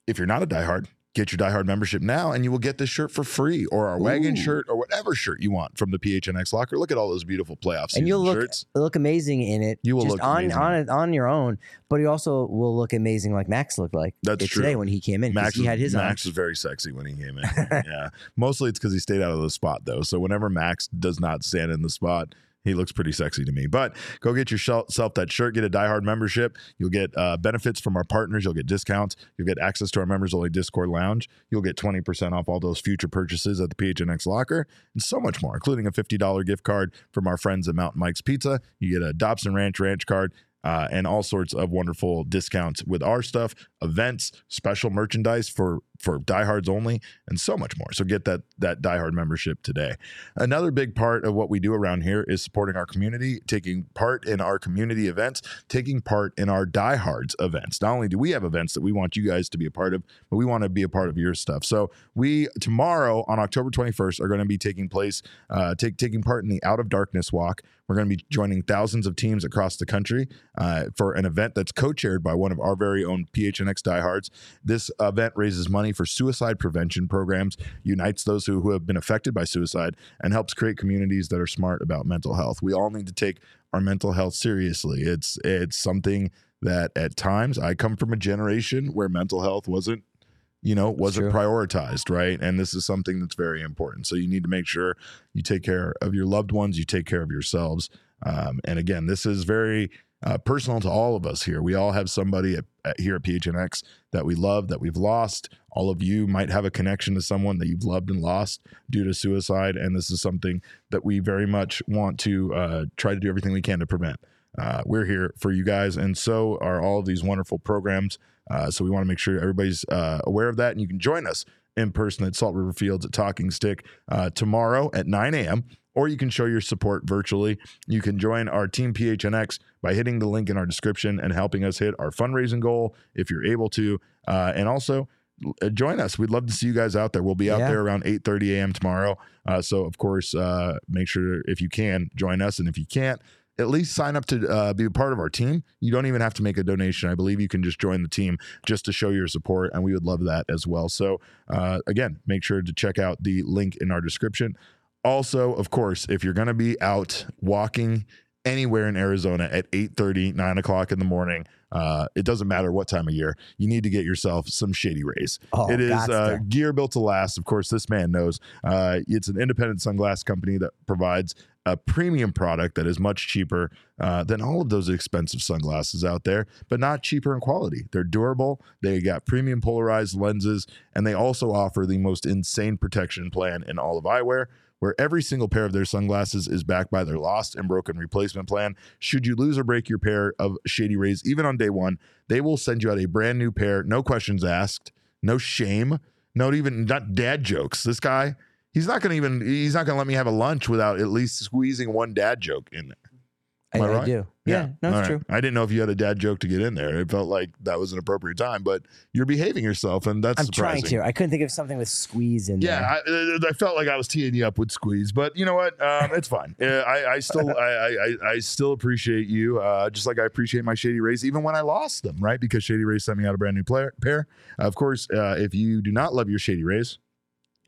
If you're not a diehard, Get your Die Hard membership now, and you will get this shirt for free, or our wagon Ooh. shirt, or whatever shirt you want from the PHNX locker. Look at all those beautiful playoffs and you'll look shirts. look amazing in it. You will just look on amazing. on it on your own, but you also will look amazing like Max looked like That's true. today when he came in, Max he had his Max on. was very sexy when he came in. (laughs) yeah, mostly it's because he stayed out of the spot though. So whenever Max does not stand in the spot, he looks pretty sexy to me. But go get yourself that shirt. Get a Die Hard membership. You'll get uh, benefits from our partners. You'll get discounts. You'll get access to our members only Discord lounge. You'll get twenty percent off all those future purchases at the PHNX locker, and so much more, including a fifty dollar gift card from our friends at Mountain Mike's Pizza. You get a Dobson Ranch Ranch card uh, and all sorts of wonderful discounts with our stuff, events, special merchandise for for diehards only, and so much more. So get that that diehard membership today. Another big part of what we do around here is supporting our community, taking part in our community events, taking part in our diehards events. Not only do we have events that we want you guys to be a part of, but we want to be a part of your stuff. So we tomorrow on October 21st are going to be taking place, uh, take taking part in the Out of Darkness Walk. We're going to be joining thousands of teams across the country uh, for an event that's co-chaired by one of our very own PHNX diehards. This event raises money for suicide prevention programs, unites those who, who have been affected by suicide, and helps create communities that are smart about mental health. We all need to take our mental health seriously. It's it's something that at times I come from a generation where mental health wasn't you know wasn't prioritized right and this is something that's very important so you need to make sure you take care of your loved ones you take care of yourselves um, and again this is very uh, personal to all of us here. We all have somebody at, at, here at phnx that we love that we've lost. All of you might have a connection to someone that you've loved and lost due to suicide and this is something that we very much want to uh, try to do everything we can to prevent. Uh, we're here for you guys and so are all of these wonderful programs. Uh, so we want to make sure everybody's uh, aware of that and you can join us in person at salt river fields at talking stick uh, tomorrow at 9 a.m or you can show your support virtually you can join our team phnx by hitting the link in our description and helping us hit our fundraising goal if you're able to uh, and also uh, join us we'd love to see you guys out there we'll be out Yeah. there around 8.30 a.m tomorrow uh, so of course uh, make sure if you can join us and if you can't at least sign up to uh, be a part of our team. You don't even have to make a donation. I believe you can just join the team just to show your support, and we would love that as well. So, uh, again, make sure to check out the link in our description. Also, of course, if you're going to be out walking anywhere in Arizona at 8 9 o'clock in the morning, uh, it doesn't matter what time of year, you need to get yourself some Shady Rays. Oh, it is uh, gear built to last. Of course, this man knows. Uh, it's an independent sunglass company that provides a premium product that is much cheaper uh, than all of those expensive sunglasses out there, but not cheaper in quality. They're durable. They got premium polarized lenses, and they also offer the most insane protection plan in all of eyewear. Where every single pair of their sunglasses is backed by their lost and broken replacement plan. Should you lose or break your pair of Shady Rays, even on day one, they will send you out a brand new pair, no questions asked, no shame, not even not dad jokes. This guy, he's not gonna even he's not gonna let me have a lunch without at least squeezing one dad joke in there. I, Am I I right? do. Yeah, no, All it's right. true. I didn't know if you had a dad joke to get in there. It felt like that was an appropriate time, but you're behaving yourself, and that's I'm surprising. trying to. I couldn't think of something with squeeze in there. Yeah, I, I felt like I was teeing you up with squeeze, but you know what? Um, it's fine. (laughs) Uh, I, I still, I, I, I- I still appreciate you, uh, just like I appreciate my Shady Rays, even when I lost them, right? Because Shady Rays sent me out a brand new player, pair. Of course, uh, if you do not love your Shady Rays,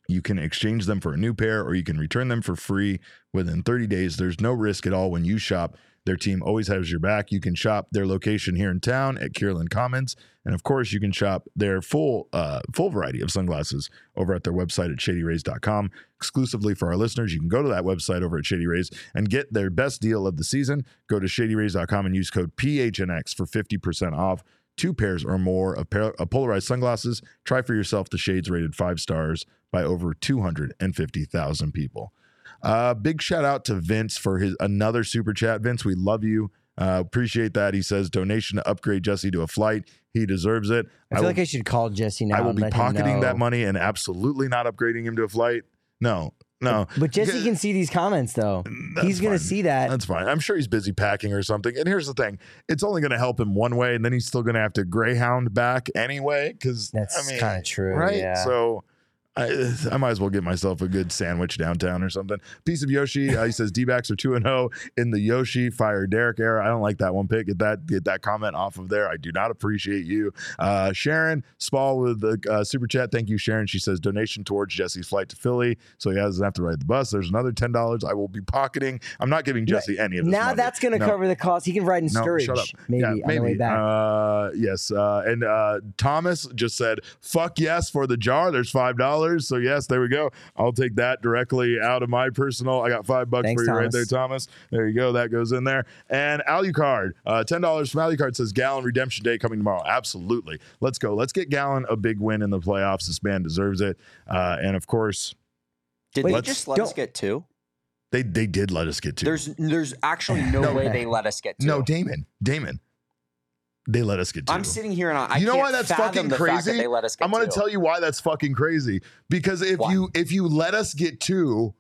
you can exchange them for a new pair, or you can return them for free within 30 days. There's no risk at all when you shop. Their team always has your back. You can shop their location here in town at Kierland Commons, and of course, you can shop their full uh, full variety of sunglasses over at their website at shadyrays.com. Exclusively for our listeners, you can go to that website over at Shady Rays and get their best deal of the season. Go to shadyrays.com and use code PHNX for 50% off. Two pairs or more of, par- of polarized sunglasses. Try for yourself the shades rated five stars by over 250,000 people. Uh, big shout out to Vince for his another super chat. Vince, we love you. Uh, appreciate that. He says donation to upgrade Jesse to a flight. He deserves it. I feel will, like I should call Jesse now. I will be pocketing that money and absolutely not upgrading him to a flight. No, no. But Jesse can see these comments though. That's He's gonna see that. That's fine. I'm sure he's busy packing or something. And here's the thing: it's only going to help him one way, and then he's still going to have to Greyhound back anyway. Because That's I mean, kind of true. right? Yeah. So I, I might as well get myself a good sandwich downtown or something. Piece of Yoshi. Uh, he says D backs are two and zero in the Yoshi fire Derek era. I don't like that one pick. Get that get that comment off of there. I do not appreciate you, uh, Sharon Spall with the uh, super chat. Thank you, Sharon. She says donation towards Jesse's flight to Philly, so he doesn't have to ride the bus. There's another ten dollars I will be pocketing. I'm not giving Jesse any of this. now money. that's going to No. cover the cost. He can ride in No, Sturridge, shut up. maybe yeah, on the way back. Uh, yes. Uh, and uh, Thomas just said, fuck yes for the jar. There's $5. So, yes, there we go. I'll take that directly out of my personal. I got five bucks Thanks, for you right there, Thomas. There you go. That goes in there. And Alucard, uh, $10 from Alucard says, Gallen Redemption Day coming tomorrow. Absolutely. Let's go. Let's get Gallen a big win in the playoffs. This man deserves it. Uh, and of course, Did they just let us get two? they, they did let us get two. There's there's actually (laughs) no, No. way they let us get two. no, Damon. Damon. They let us get two. I'm sitting here and I, You know why that's fucking the that crazy? they let us I'm going to tell you why that's fucking crazy. Because if Why? you if you let us get two,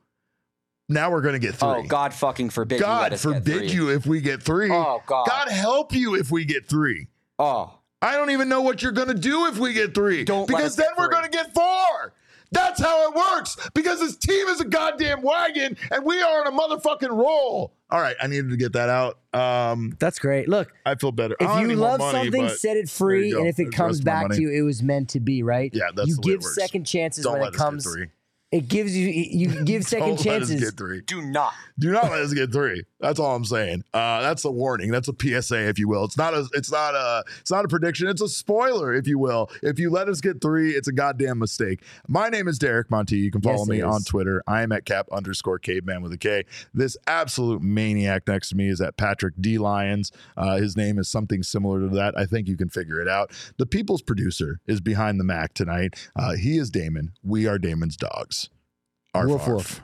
now we're going to get oh, three. Oh God, fucking forbid! God get forbid you if we get three. Oh God. God help you if we get three. Oh, I don't even know what you're going to do if we get three. Don't because then get we're going to get four. That's how it works. Because this team is a goddamn wagon, and we are on a motherfucking roll. All right, I needed to get that out. Um, That's great. Look, I feel better. If you love money, something, set it free, and if it comes rest of my back to you, it was meant to be, right? Yeah, that's you the way it give works. second chances don't when let it us comes. get three. It gives you you (laughs) give second Don't let us chances. get three. do not. Do not let us get three. That's all I'm saying. Uh, that's a warning. That's a PSA, if you will. It's not a. It's not a. It's not a prediction. It's a spoiler, if you will. If you let us get three, it's a goddamn mistake. My name is Derek Monty. You can follow Yes, me is. on Twitter. I am at cap underscore caveman with a K. This absolute maniac next to me is at Patrick D Lyons. Uh, his name is something similar to that. I think you can figure it out. The people's producer is behind the Mac tonight. Uh, he is Damon. We are Damon's dogs. Arf, Woof, arf. woof.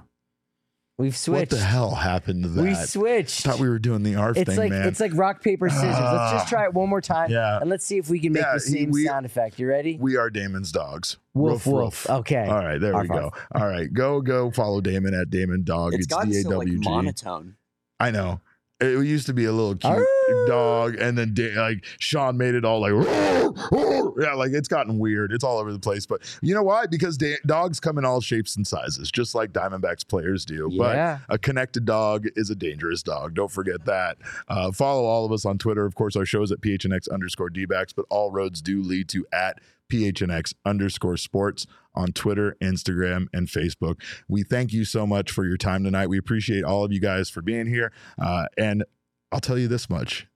We've switched. What the hell happened to that? We switched. thought we were doing the ARF it's thing, like man. it's like rock paper scissors. let's ah. just try it one more time. Yeah. And let's see if we can make Yeah, the same we- sound effect. You ready? we are Damon's dogs. Woof woof. Okay. All right, there Arf, we go. arf. All right, go go follow Damon at Damon Dog. It's It's, gotten D A so like monotone. I know. It used to be a little cute Arr. dog, and then like Sean made it all like, "Roar, roar." yeah, like it's gotten weird. It's all over the place. But you know why? Because da- dogs come in all shapes and sizes, just like Diamondbacks players do. Yeah. But a connected dog is a dangerous dog. Don't forget that. Uh, follow all of us on Twitter. Of course, our shows at PHNX underscore DBacks, but all roads do lead to at PHNX underscore sports on Twitter, Instagram, and Facebook. We thank you so much for your time tonight. We appreciate all of you guys for being here. Uh, and I'll tell you this much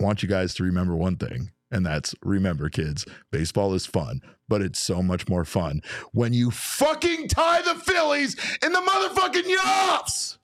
I want you guys to remember one thing. And that's remember, kids, baseball is fun, but it's so much more fun when you fucking tie the Phillies in the motherfucking yachts.